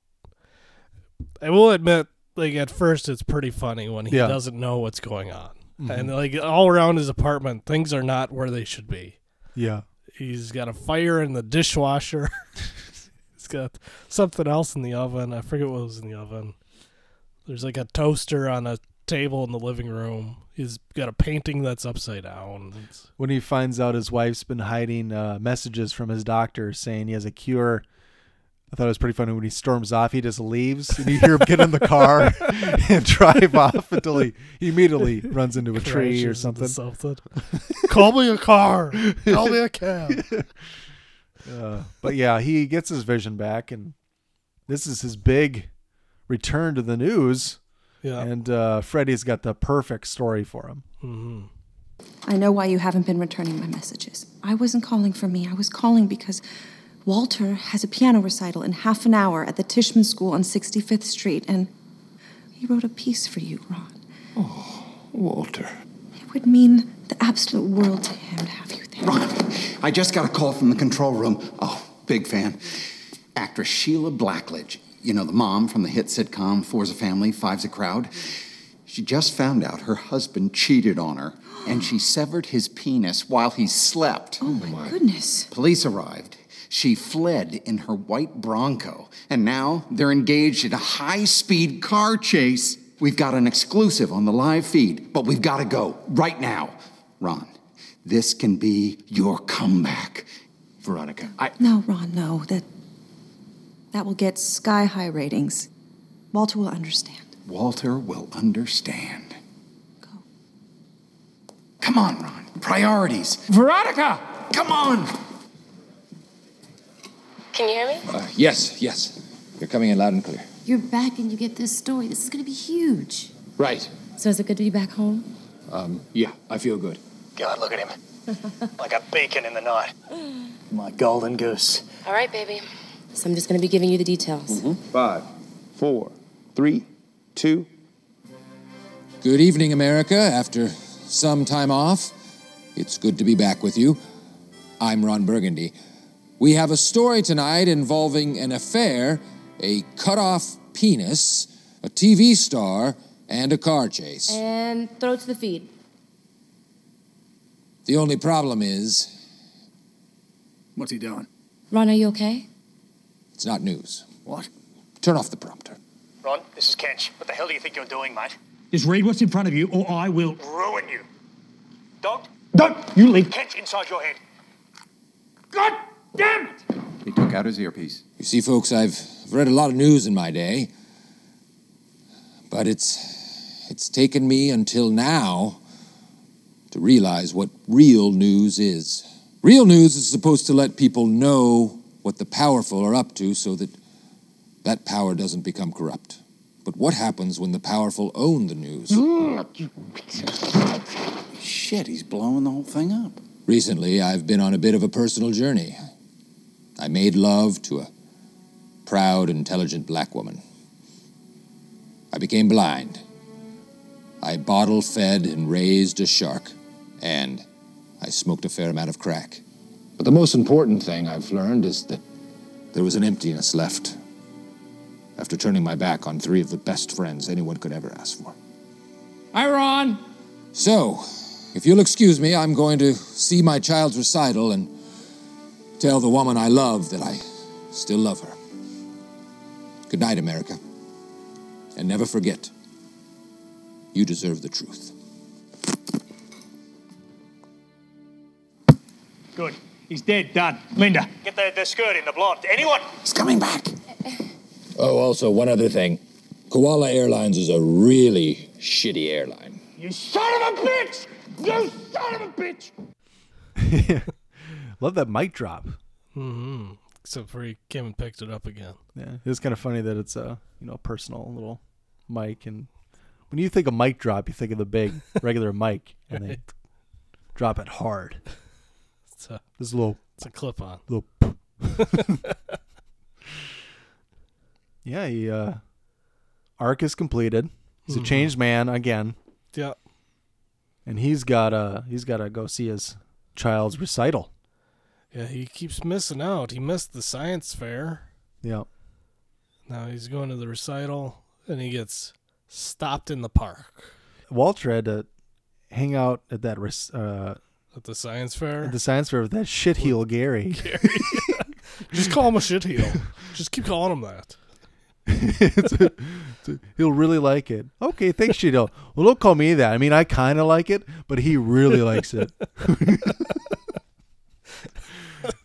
S7: I will admit, like at first, it's pretty funny when he
S6: Yeah.
S7: doesn't know what's going on,
S6: Mhm.
S7: and like all around his apartment, things are not where they should be.
S6: Yeah.
S7: He's got a fire in the dishwasher. He's got something else in the oven. I forget what was in the oven. There's like a toaster on a table in the living room. He's got a painting that's upside down. It's-
S6: when he finds out his wife's been hiding uh, messages from his doctor saying he has a cure. I thought it was pretty funny when he storms off. He just leaves, and you hear him get in the car and drive off until he, he immediately runs into a tree or something.
S7: something. Call me a car. Call me a cab.
S6: Uh, but yeah, he gets his vision back, and this is his big return to the news.
S7: Yeah.
S6: and uh, Freddie's got the perfect story for him.
S7: Mm-hmm.
S11: I know why you haven't been returning my messages. I wasn't calling for me. I was calling because Walter has a piano recital in half an hour at the Tishman School on 65th Street, and he wrote a piece for you, Ron.
S9: Oh, Walter.
S11: It would mean the absolute world to him to have you there.
S9: Ron, I just got a call from the control room. Oh, big fan. Actress Sheila Blackledge. You know, the mom from the hit sitcom Four's a Family, Five's a Crowd. She just found out her husband cheated on her, and she severed his penis while he slept.
S11: Oh, my goodness.
S9: Police arrived. She fled in her white Bronco, and now they're engaged in a high speed car chase. We've got an exclusive on the live feed, but we've got to go right now. Ron, this can be your comeback. Veronica, I.
S11: No, Ron, no. That that will get sky high ratings. Walter will understand.
S9: Walter will understand. Go. Come on, Ron. Priorities. Veronica! Come on!
S27: Can you hear me?
S1: Uh, yes, yes. You're coming in loud and clear.
S27: You're back and you get this story. This is going to be huge.
S1: Right.
S27: So is it good to be back home?
S1: Um, yeah, I feel good.
S19: God, look at him. like a beacon in the night. My golden goose.
S27: All right, baby. So I'm just going to be giving you the details. Mm-hmm.
S28: Five, four, three, two.
S1: Good evening, America. After some time off, it's good to be back with you. I'm Ron Burgundy. We have a story tonight involving an affair, a cut off penis, a TV star, and a car chase.
S27: And throw it to the feed.
S1: The only problem is
S19: What's he doing?
S27: Ron, are you okay?
S1: It's not news.
S19: What?
S1: Turn off the prompter.
S19: Ron, this is Kench. What the hell do you think you're doing, mate?
S29: Just read what's in front of you, or I will.
S19: Ruin you. Don't. Don't! You leave Kench inside your head. God damn it!
S9: He took out his earpiece.
S1: You see, folks, I've read a lot of news in my day, but it's it's taken me until now to realize what real news is. Real news is supposed to let people know what the powerful are up to so that that power doesn't become corrupt. But what happens when the powerful own the news?
S9: Shit, he's blowing the whole thing up.
S1: Recently, I've been on a bit of a personal journey. I made love to a proud, intelligent black woman. I became blind. I bottle fed and raised a shark, and I smoked a fair amount of crack. But the most important thing I've learned is that there was an emptiness left after turning my back on three of the best friends anyone could ever ask for. Hi, Ron.
S21: So, if you'll excuse me, I'm going to see my child's recital and tell the woman I love that I still love her. Good night, America. And never forget, you deserve the truth.
S18: Good. He's dead. Done. Linda, get the, the skirt in the blonde. Anyone?
S21: He's coming back. Oh, also, one other thing. Koala Airlines is a really shitty airline.
S18: You son of a bitch! You son of a bitch!
S6: Love that mic drop.
S7: Mm-hmm. Except for he came and picked it up again.
S6: Yeah, it's kind of funny that it's a you know personal little mic, and when you think of mic drop, you think of the big regular mic, and they drop it hard.
S7: It's a,
S6: This little
S7: it's a clip on.
S6: little. yeah, he uh, arc is completed. He's a
S7: Mhm.
S6: changed man again,
S7: Yeah.
S6: and he's got to he's got to go see his child's recital.
S7: Yeah, he keeps missing out. He missed the science fair.
S6: Yeah.
S7: Now he's going to the recital and he gets stopped in the park.
S6: Walter had to hang out at that rec- uh,
S7: At the science fair?
S6: at the science fair with that shitheel Gary.
S7: Just call him a shitheel. Just keep calling him that.
S6: It's a- it's a- he'll really like it. Okay, thanks, shitheel. Well, don't call me that. I mean, I kind of like it, but he really likes it.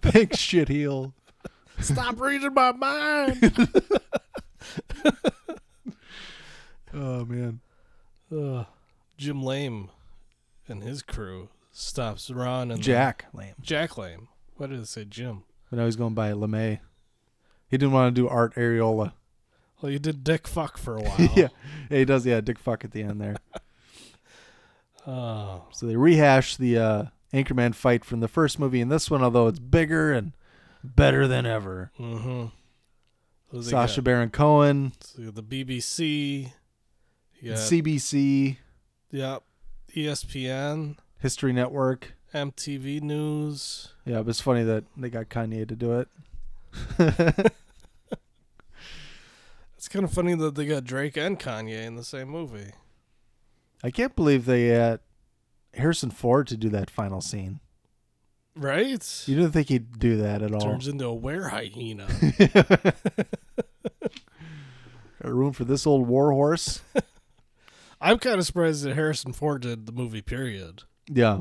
S6: thanks, shitheel.
S7: Stop reading my mind.
S6: Oh man.
S7: Uh, Jim Lame and his crew stops Ron and
S6: Jack Lame.
S7: Jack Lame. Why did it say Jim?
S6: But now he's going by LeMay. He didn't want to do Art Areola.
S7: Well, you did Dick Fuck for a while.
S6: yeah. yeah, he does. Yeah, Dick Fuck at the end there.
S7: Oh.
S6: So they rehash the uh, Anchorman fight from the first movie in this one, although it's bigger and better than ever.
S7: Mm-hmm.
S6: Sacha Baron Cohen,
S7: So you got the BBC. Got,
S6: CBC,
S7: Yep. ESPN.
S6: History Network.
S7: MTV News.
S6: Yeah, but it's funny that they got Kanye to do it.
S7: It's kind of funny that they got Drake and Kanye in the same movie.
S6: I can't believe they had Harrison Ford to do that final scene.
S7: Right?
S6: You didn't think he'd do that at all.
S7: Turns into a were hyena.
S6: Got room for this old warhorse?
S7: I'm kind of surprised that Harrison Ford did the movie, period.
S6: Yeah.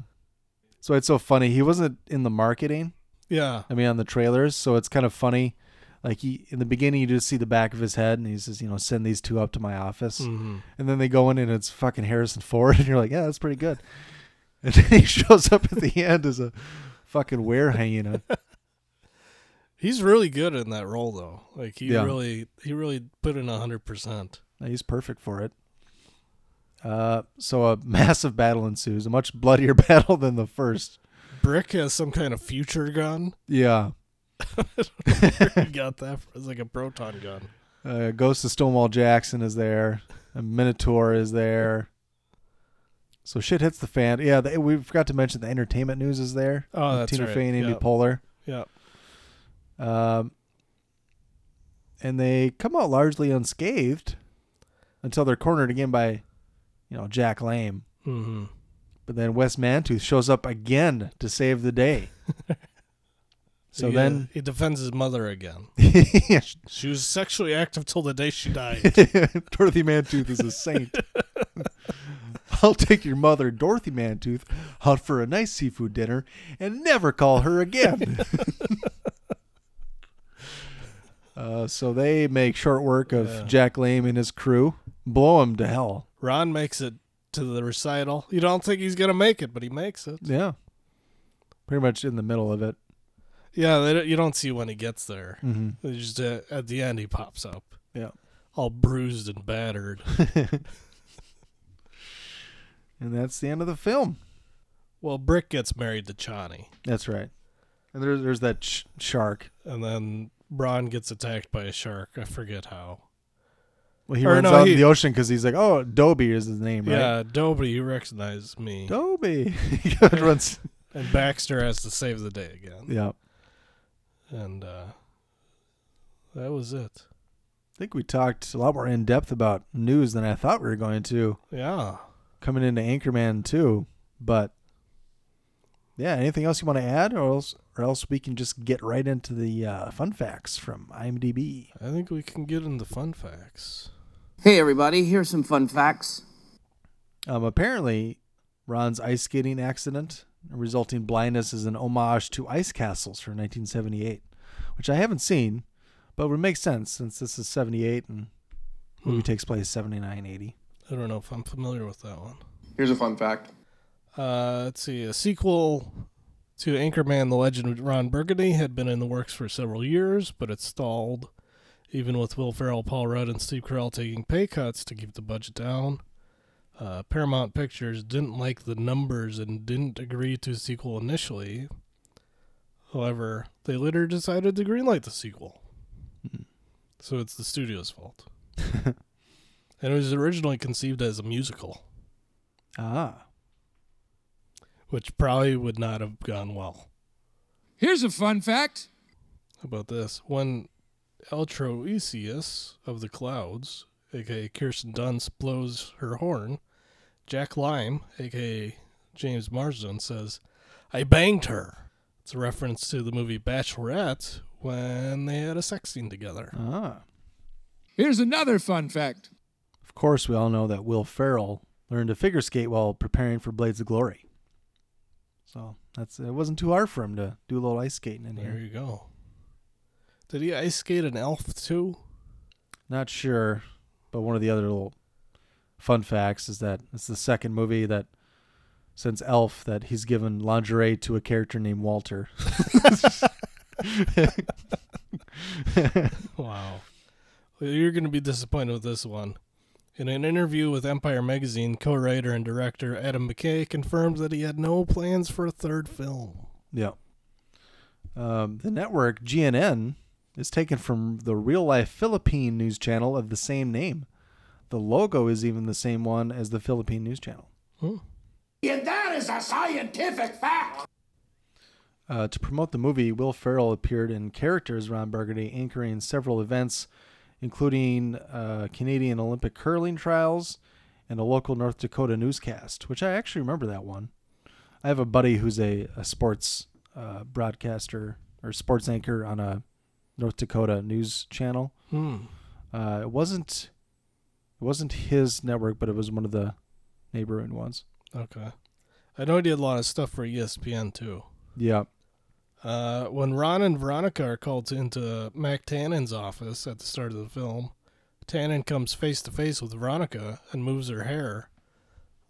S6: So it's so funny. He wasn't in the marketing.
S7: Yeah.
S6: I mean, on the trailers. So it's kind of funny. Like he in the beginning, you just see the back of his head, and he says, "You know, send these two up to my office."
S7: Mhm.
S6: And then they go in, and it's fucking Harrison Ford, and you're like, "Yeah, that's pretty good." And then he shows up at the end as a fucking hyena.
S7: He's really good in that role, though. Like he
S6: Yeah.
S7: really, he really put in hundred percent.
S6: He's perfect for it. Uh, so a massive battle ensues, a much bloodier battle than the first.
S7: Brick has some kind of future gun.
S6: Yeah.
S7: he got that. It's like a proton gun.
S6: Uh, Ghost of Stonewall Jackson is there. A Minotaur is there. So shit hits the fan. Yeah, the, we forgot to mention the entertainment news is there.
S7: Oh, that's
S6: Tina
S7: right.
S6: Fey and Amy
S7: Yep.
S6: Poehler.
S7: Yep.
S6: Um, and they come out largely unscathed until they're cornered again by, you know, Jack Lame.
S7: Mhm.
S6: But then Wes Mantooth shows up again to save the day. so
S7: He, uh,
S6: then
S7: he defends his mother again.
S6: Yeah.
S7: She was sexually active till the day she died.
S6: Dorothy Mantooth is a saint. I'll take your mother, Dorothy Mantooth, out for a nice seafood dinner and never call her again. uh, so they make short work of
S7: Yeah.
S6: Jack Lame and his crew, blow him to hell.
S7: Ron makes it to the recital. You don't think he's gonna make it, but he makes it.
S6: Yeah. Pretty much in the middle of it.
S7: Yeah, they don't, you don't see when he gets there.
S6: Mhm.
S7: Just uh, at the end, he pops up.
S6: Yeah.
S7: all bruised and battered.
S6: And that's the end of the film.
S7: well, Brick gets married to Chani,
S6: That's right. And there's there's that sh- shark.
S7: and then Bron gets attacked by a shark. I forget how.
S6: Well, he
S7: Or
S6: runs
S7: no,
S6: out
S7: he-
S6: in the ocean because he's like, oh, Dobie is his name, right?
S7: Yeah, Dobie, you recognize me.
S6: Dobie. he runs.
S7: And Baxter has to save the day again.
S6: Yeah.
S7: And uh, that was it.
S6: I think we talked a lot more in depth about news than I thought we were going to.
S7: Yeah.
S6: coming into Anchorman 2. But yeah, anything else you want to add, or else, or else we can just get right into the uh, fun facts from IMDb.
S7: I think we can get into fun facts.
S30: Hey, everybody, here's some fun facts.
S6: Um, apparently, Ron's ice skating accident resulting blindness is an homage to Ice Castles from 1978, which I haven't seen, but would make sense since this is 78 and movie
S7: Hmm.
S6: takes place 79, 80.
S7: I don't know if I'm familiar with that one.
S17: Here's a fun fact.
S7: Uh, let's see. A sequel to Anchorman: The Legend of Ron Burgundy had been in the works for several years, but it stalled, even with Will Ferrell, Paul Rudd, and Steve Carell taking pay cuts to keep the budget down. Uh, Paramount Pictures didn't like the numbers and didn't agree to a sequel initially. However, they later decided to greenlight the sequel. So it's the studio's fault. and it was originally conceived as a musical
S6: Ah.
S7: Which probably would not have gone well.
S21: Here's a fun fact.
S7: How about this? When Eltroisius of the Clouds, aka Kirsten Dunst, blows her horn, Jack Lime, aka James Marsden, says, I banged her. It's a reference to the movie Bachelorette when they had a sex scene together.
S6: Ah.
S21: Here's another fun fact.
S6: Of course, we all know that Will Ferrell learned to figure skate while preparing for Blades of Glory. So that's it wasn't too hard for him to do a little ice skating in here.
S7: There
S6: here.
S7: you go. Did he ice skate an elf too?
S6: Not sure, but one of the other little fun facts is that it's the second movie that since Elf that he's given lingerie to a character named Walter.
S7: wow. Well, you're going to be disappointed with this one. In an interview with Empire Magazine, co writer and director Adam McKay confirmed that he had no plans for a third film.
S6: Yeah. Um, the network GNN is taken from the real life Philippine news channel of the same name. The logo is even the same one as the Philippine news channel.
S18: And that is a scientific fact.
S6: Uh, to promote the movie, Will Ferrell appeared in characters as Ron Burgundy, anchoring several events, including uh, Canadian Olympic curling trials and a local North Dakota newscast, which I actually remember that one. I have a buddy who's a, a sports uh, broadcaster or sports anchor on a North Dakota news channel.
S7: Hmm.
S6: Uh, it wasn't it wasn't his network, but it was one of the neighboring ones.
S7: Okay. I know he did a lot of stuff for ESPN too.
S6: Yeah.
S7: Uh, when Ron and Veronica are called into Mack Tannen's office at the start of the film, Tannen comes face to face with Veronica and moves her hair.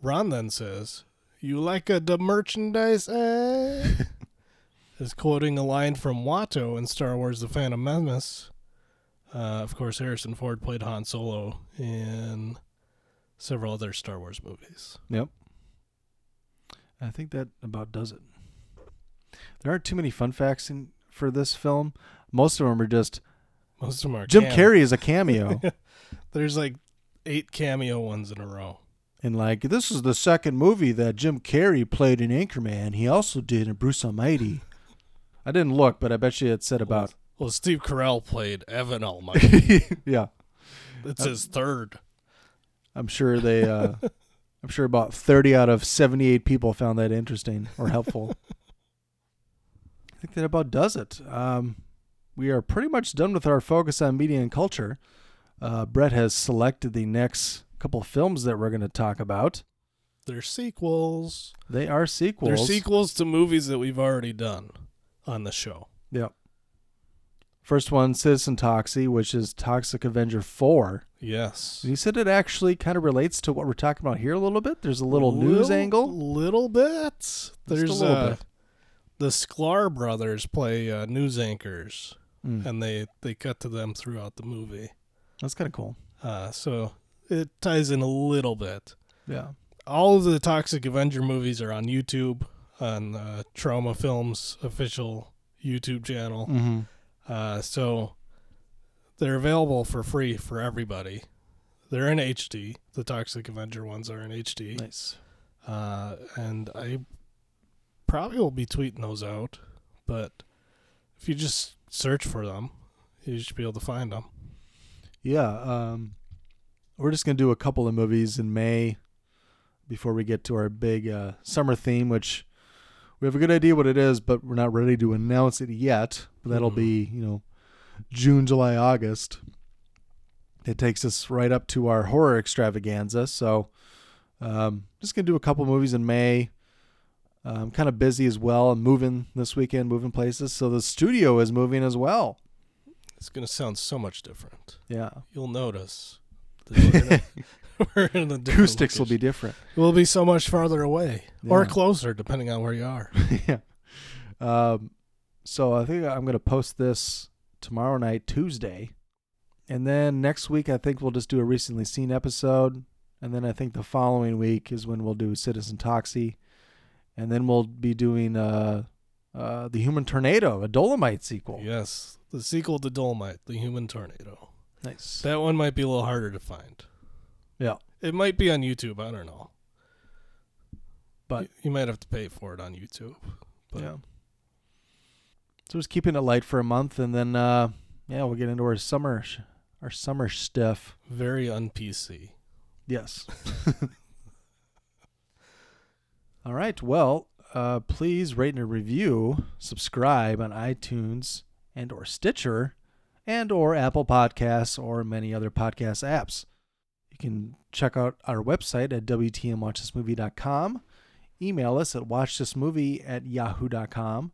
S7: Ron then says, You like a the merchandise, eh? is quoting a line from Watto in Star Wars The Phantom Menace. Uh, of course, Harrison Ford played Han Solo in several other Star Wars movies.
S6: Yep. I think that about does it. There aren't too many fun facts in for this film. Most of them are just
S7: Most of them are
S6: Jim
S7: cam-
S6: Carrey is a cameo.
S7: There's like eight cameo ones in a row.
S6: and like this is the second movie that Jim Carrey played in Anchorman. He also did in Bruce Almighty. I didn't look, but I bet you it said about
S7: Well, Steve Carell played Evan Almighty.
S6: yeah.
S7: It's
S6: Uh,
S7: his third.
S6: I'm sure they uh I'm sure about 30 out of 78 people found that interesting or helpful. I think that about does it. Um, we are pretty much done with our focus on media and culture. Uh, Brett has selected the next couple films that we're going to talk about.
S7: They're sequels.
S6: They are sequels.
S7: They're sequels to movies that we've already done on the show.
S6: Yep. First one, Citizen Toxie, which is Toxic Avenger 4.
S7: Yes.
S6: You said it actually kind of relates to what we're talking about here a little bit. There's a little news
S7: Little-
S6: angle.
S7: Little bit. There's
S6: a little
S7: uh,
S6: bit.
S7: The Sklar brothers play uh, news anchors,
S6: Mm.
S7: and they they cut to them throughout the movie.
S6: That's kind of cool.
S7: Uh, so it ties in a little bit.
S6: Yeah.
S7: All of the Toxic Avenger movies are on YouTube on uh, Troma Films official YouTube channel.
S6: Mhm.
S7: Uh, so they're available for free for everybody. They're in HD. The Toxic Avenger ones are in HD.
S6: Nice.
S7: Uh, and I probably will be tweeting those out, but if you just search for them, you should be able to find them.
S6: Yeah, um, we're just gonna do a couple of movies in May, before we get to our big uh, summer theme, which we have a good idea what it is, but we're not ready to announce it yet. But that'll be, you know, June, July, August. It takes us right up to our horror extravaganza. So, um, just gonna do a couple movies in May. I'm kind of busy as well. I'm moving this weekend, moving places. So the studio is moving as well.
S7: It's going to sound so much different.
S6: Yeah.
S7: You'll notice. that We're in a, we're in a different
S6: Acoustics will be different.
S7: We'll be so much farther away or closer, depending on where you are.
S6: yeah. Um, so I think I'm going to post this tomorrow night, Tuesday. And then next week, I think we'll just do a recently seen episode. And then I think the following week is when we'll do Citizen Toxie. And then we'll be doing uh, uh, The Human Tornado, a Dolomite sequel.
S7: Yes, the sequel to Dolomite, The Human Tornado.
S6: Nice.
S7: That one might be a little harder to find.
S6: Yeah.
S7: It might be on YouTube. I don't know.
S6: But
S7: you, you might have to pay for it on YouTube. But
S6: Yeah. So just keeping it light for a month, and then uh, yeah, we'll get into our summer, our summer stuff.
S7: very un PC.
S6: Yes. All right. Well, uh, please rate and review, subscribe on iTunes and or Stitcher, and or Apple Podcasts or many other podcast apps. You can check out our website at wtmwatchthismovie.com. Email us at watchthismovie at yahoo.com.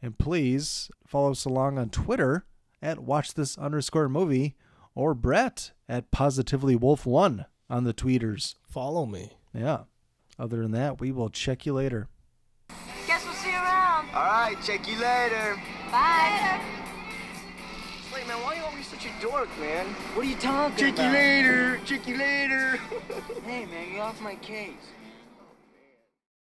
S6: And please follow us along on Twitter at watchthis underscore movie or Brett at positivelywolf1 on the tweeters.
S7: Follow me.
S6: Yeah. Other than that, we will check you later.
S31: Guess we'll see you around.
S32: All right, check you later.
S31: Bye.
S32: Wait, man, why are you always such a dork, man?
S31: What are you talking
S32: Check you later. Check you later.
S31: Hey, man, get off my case.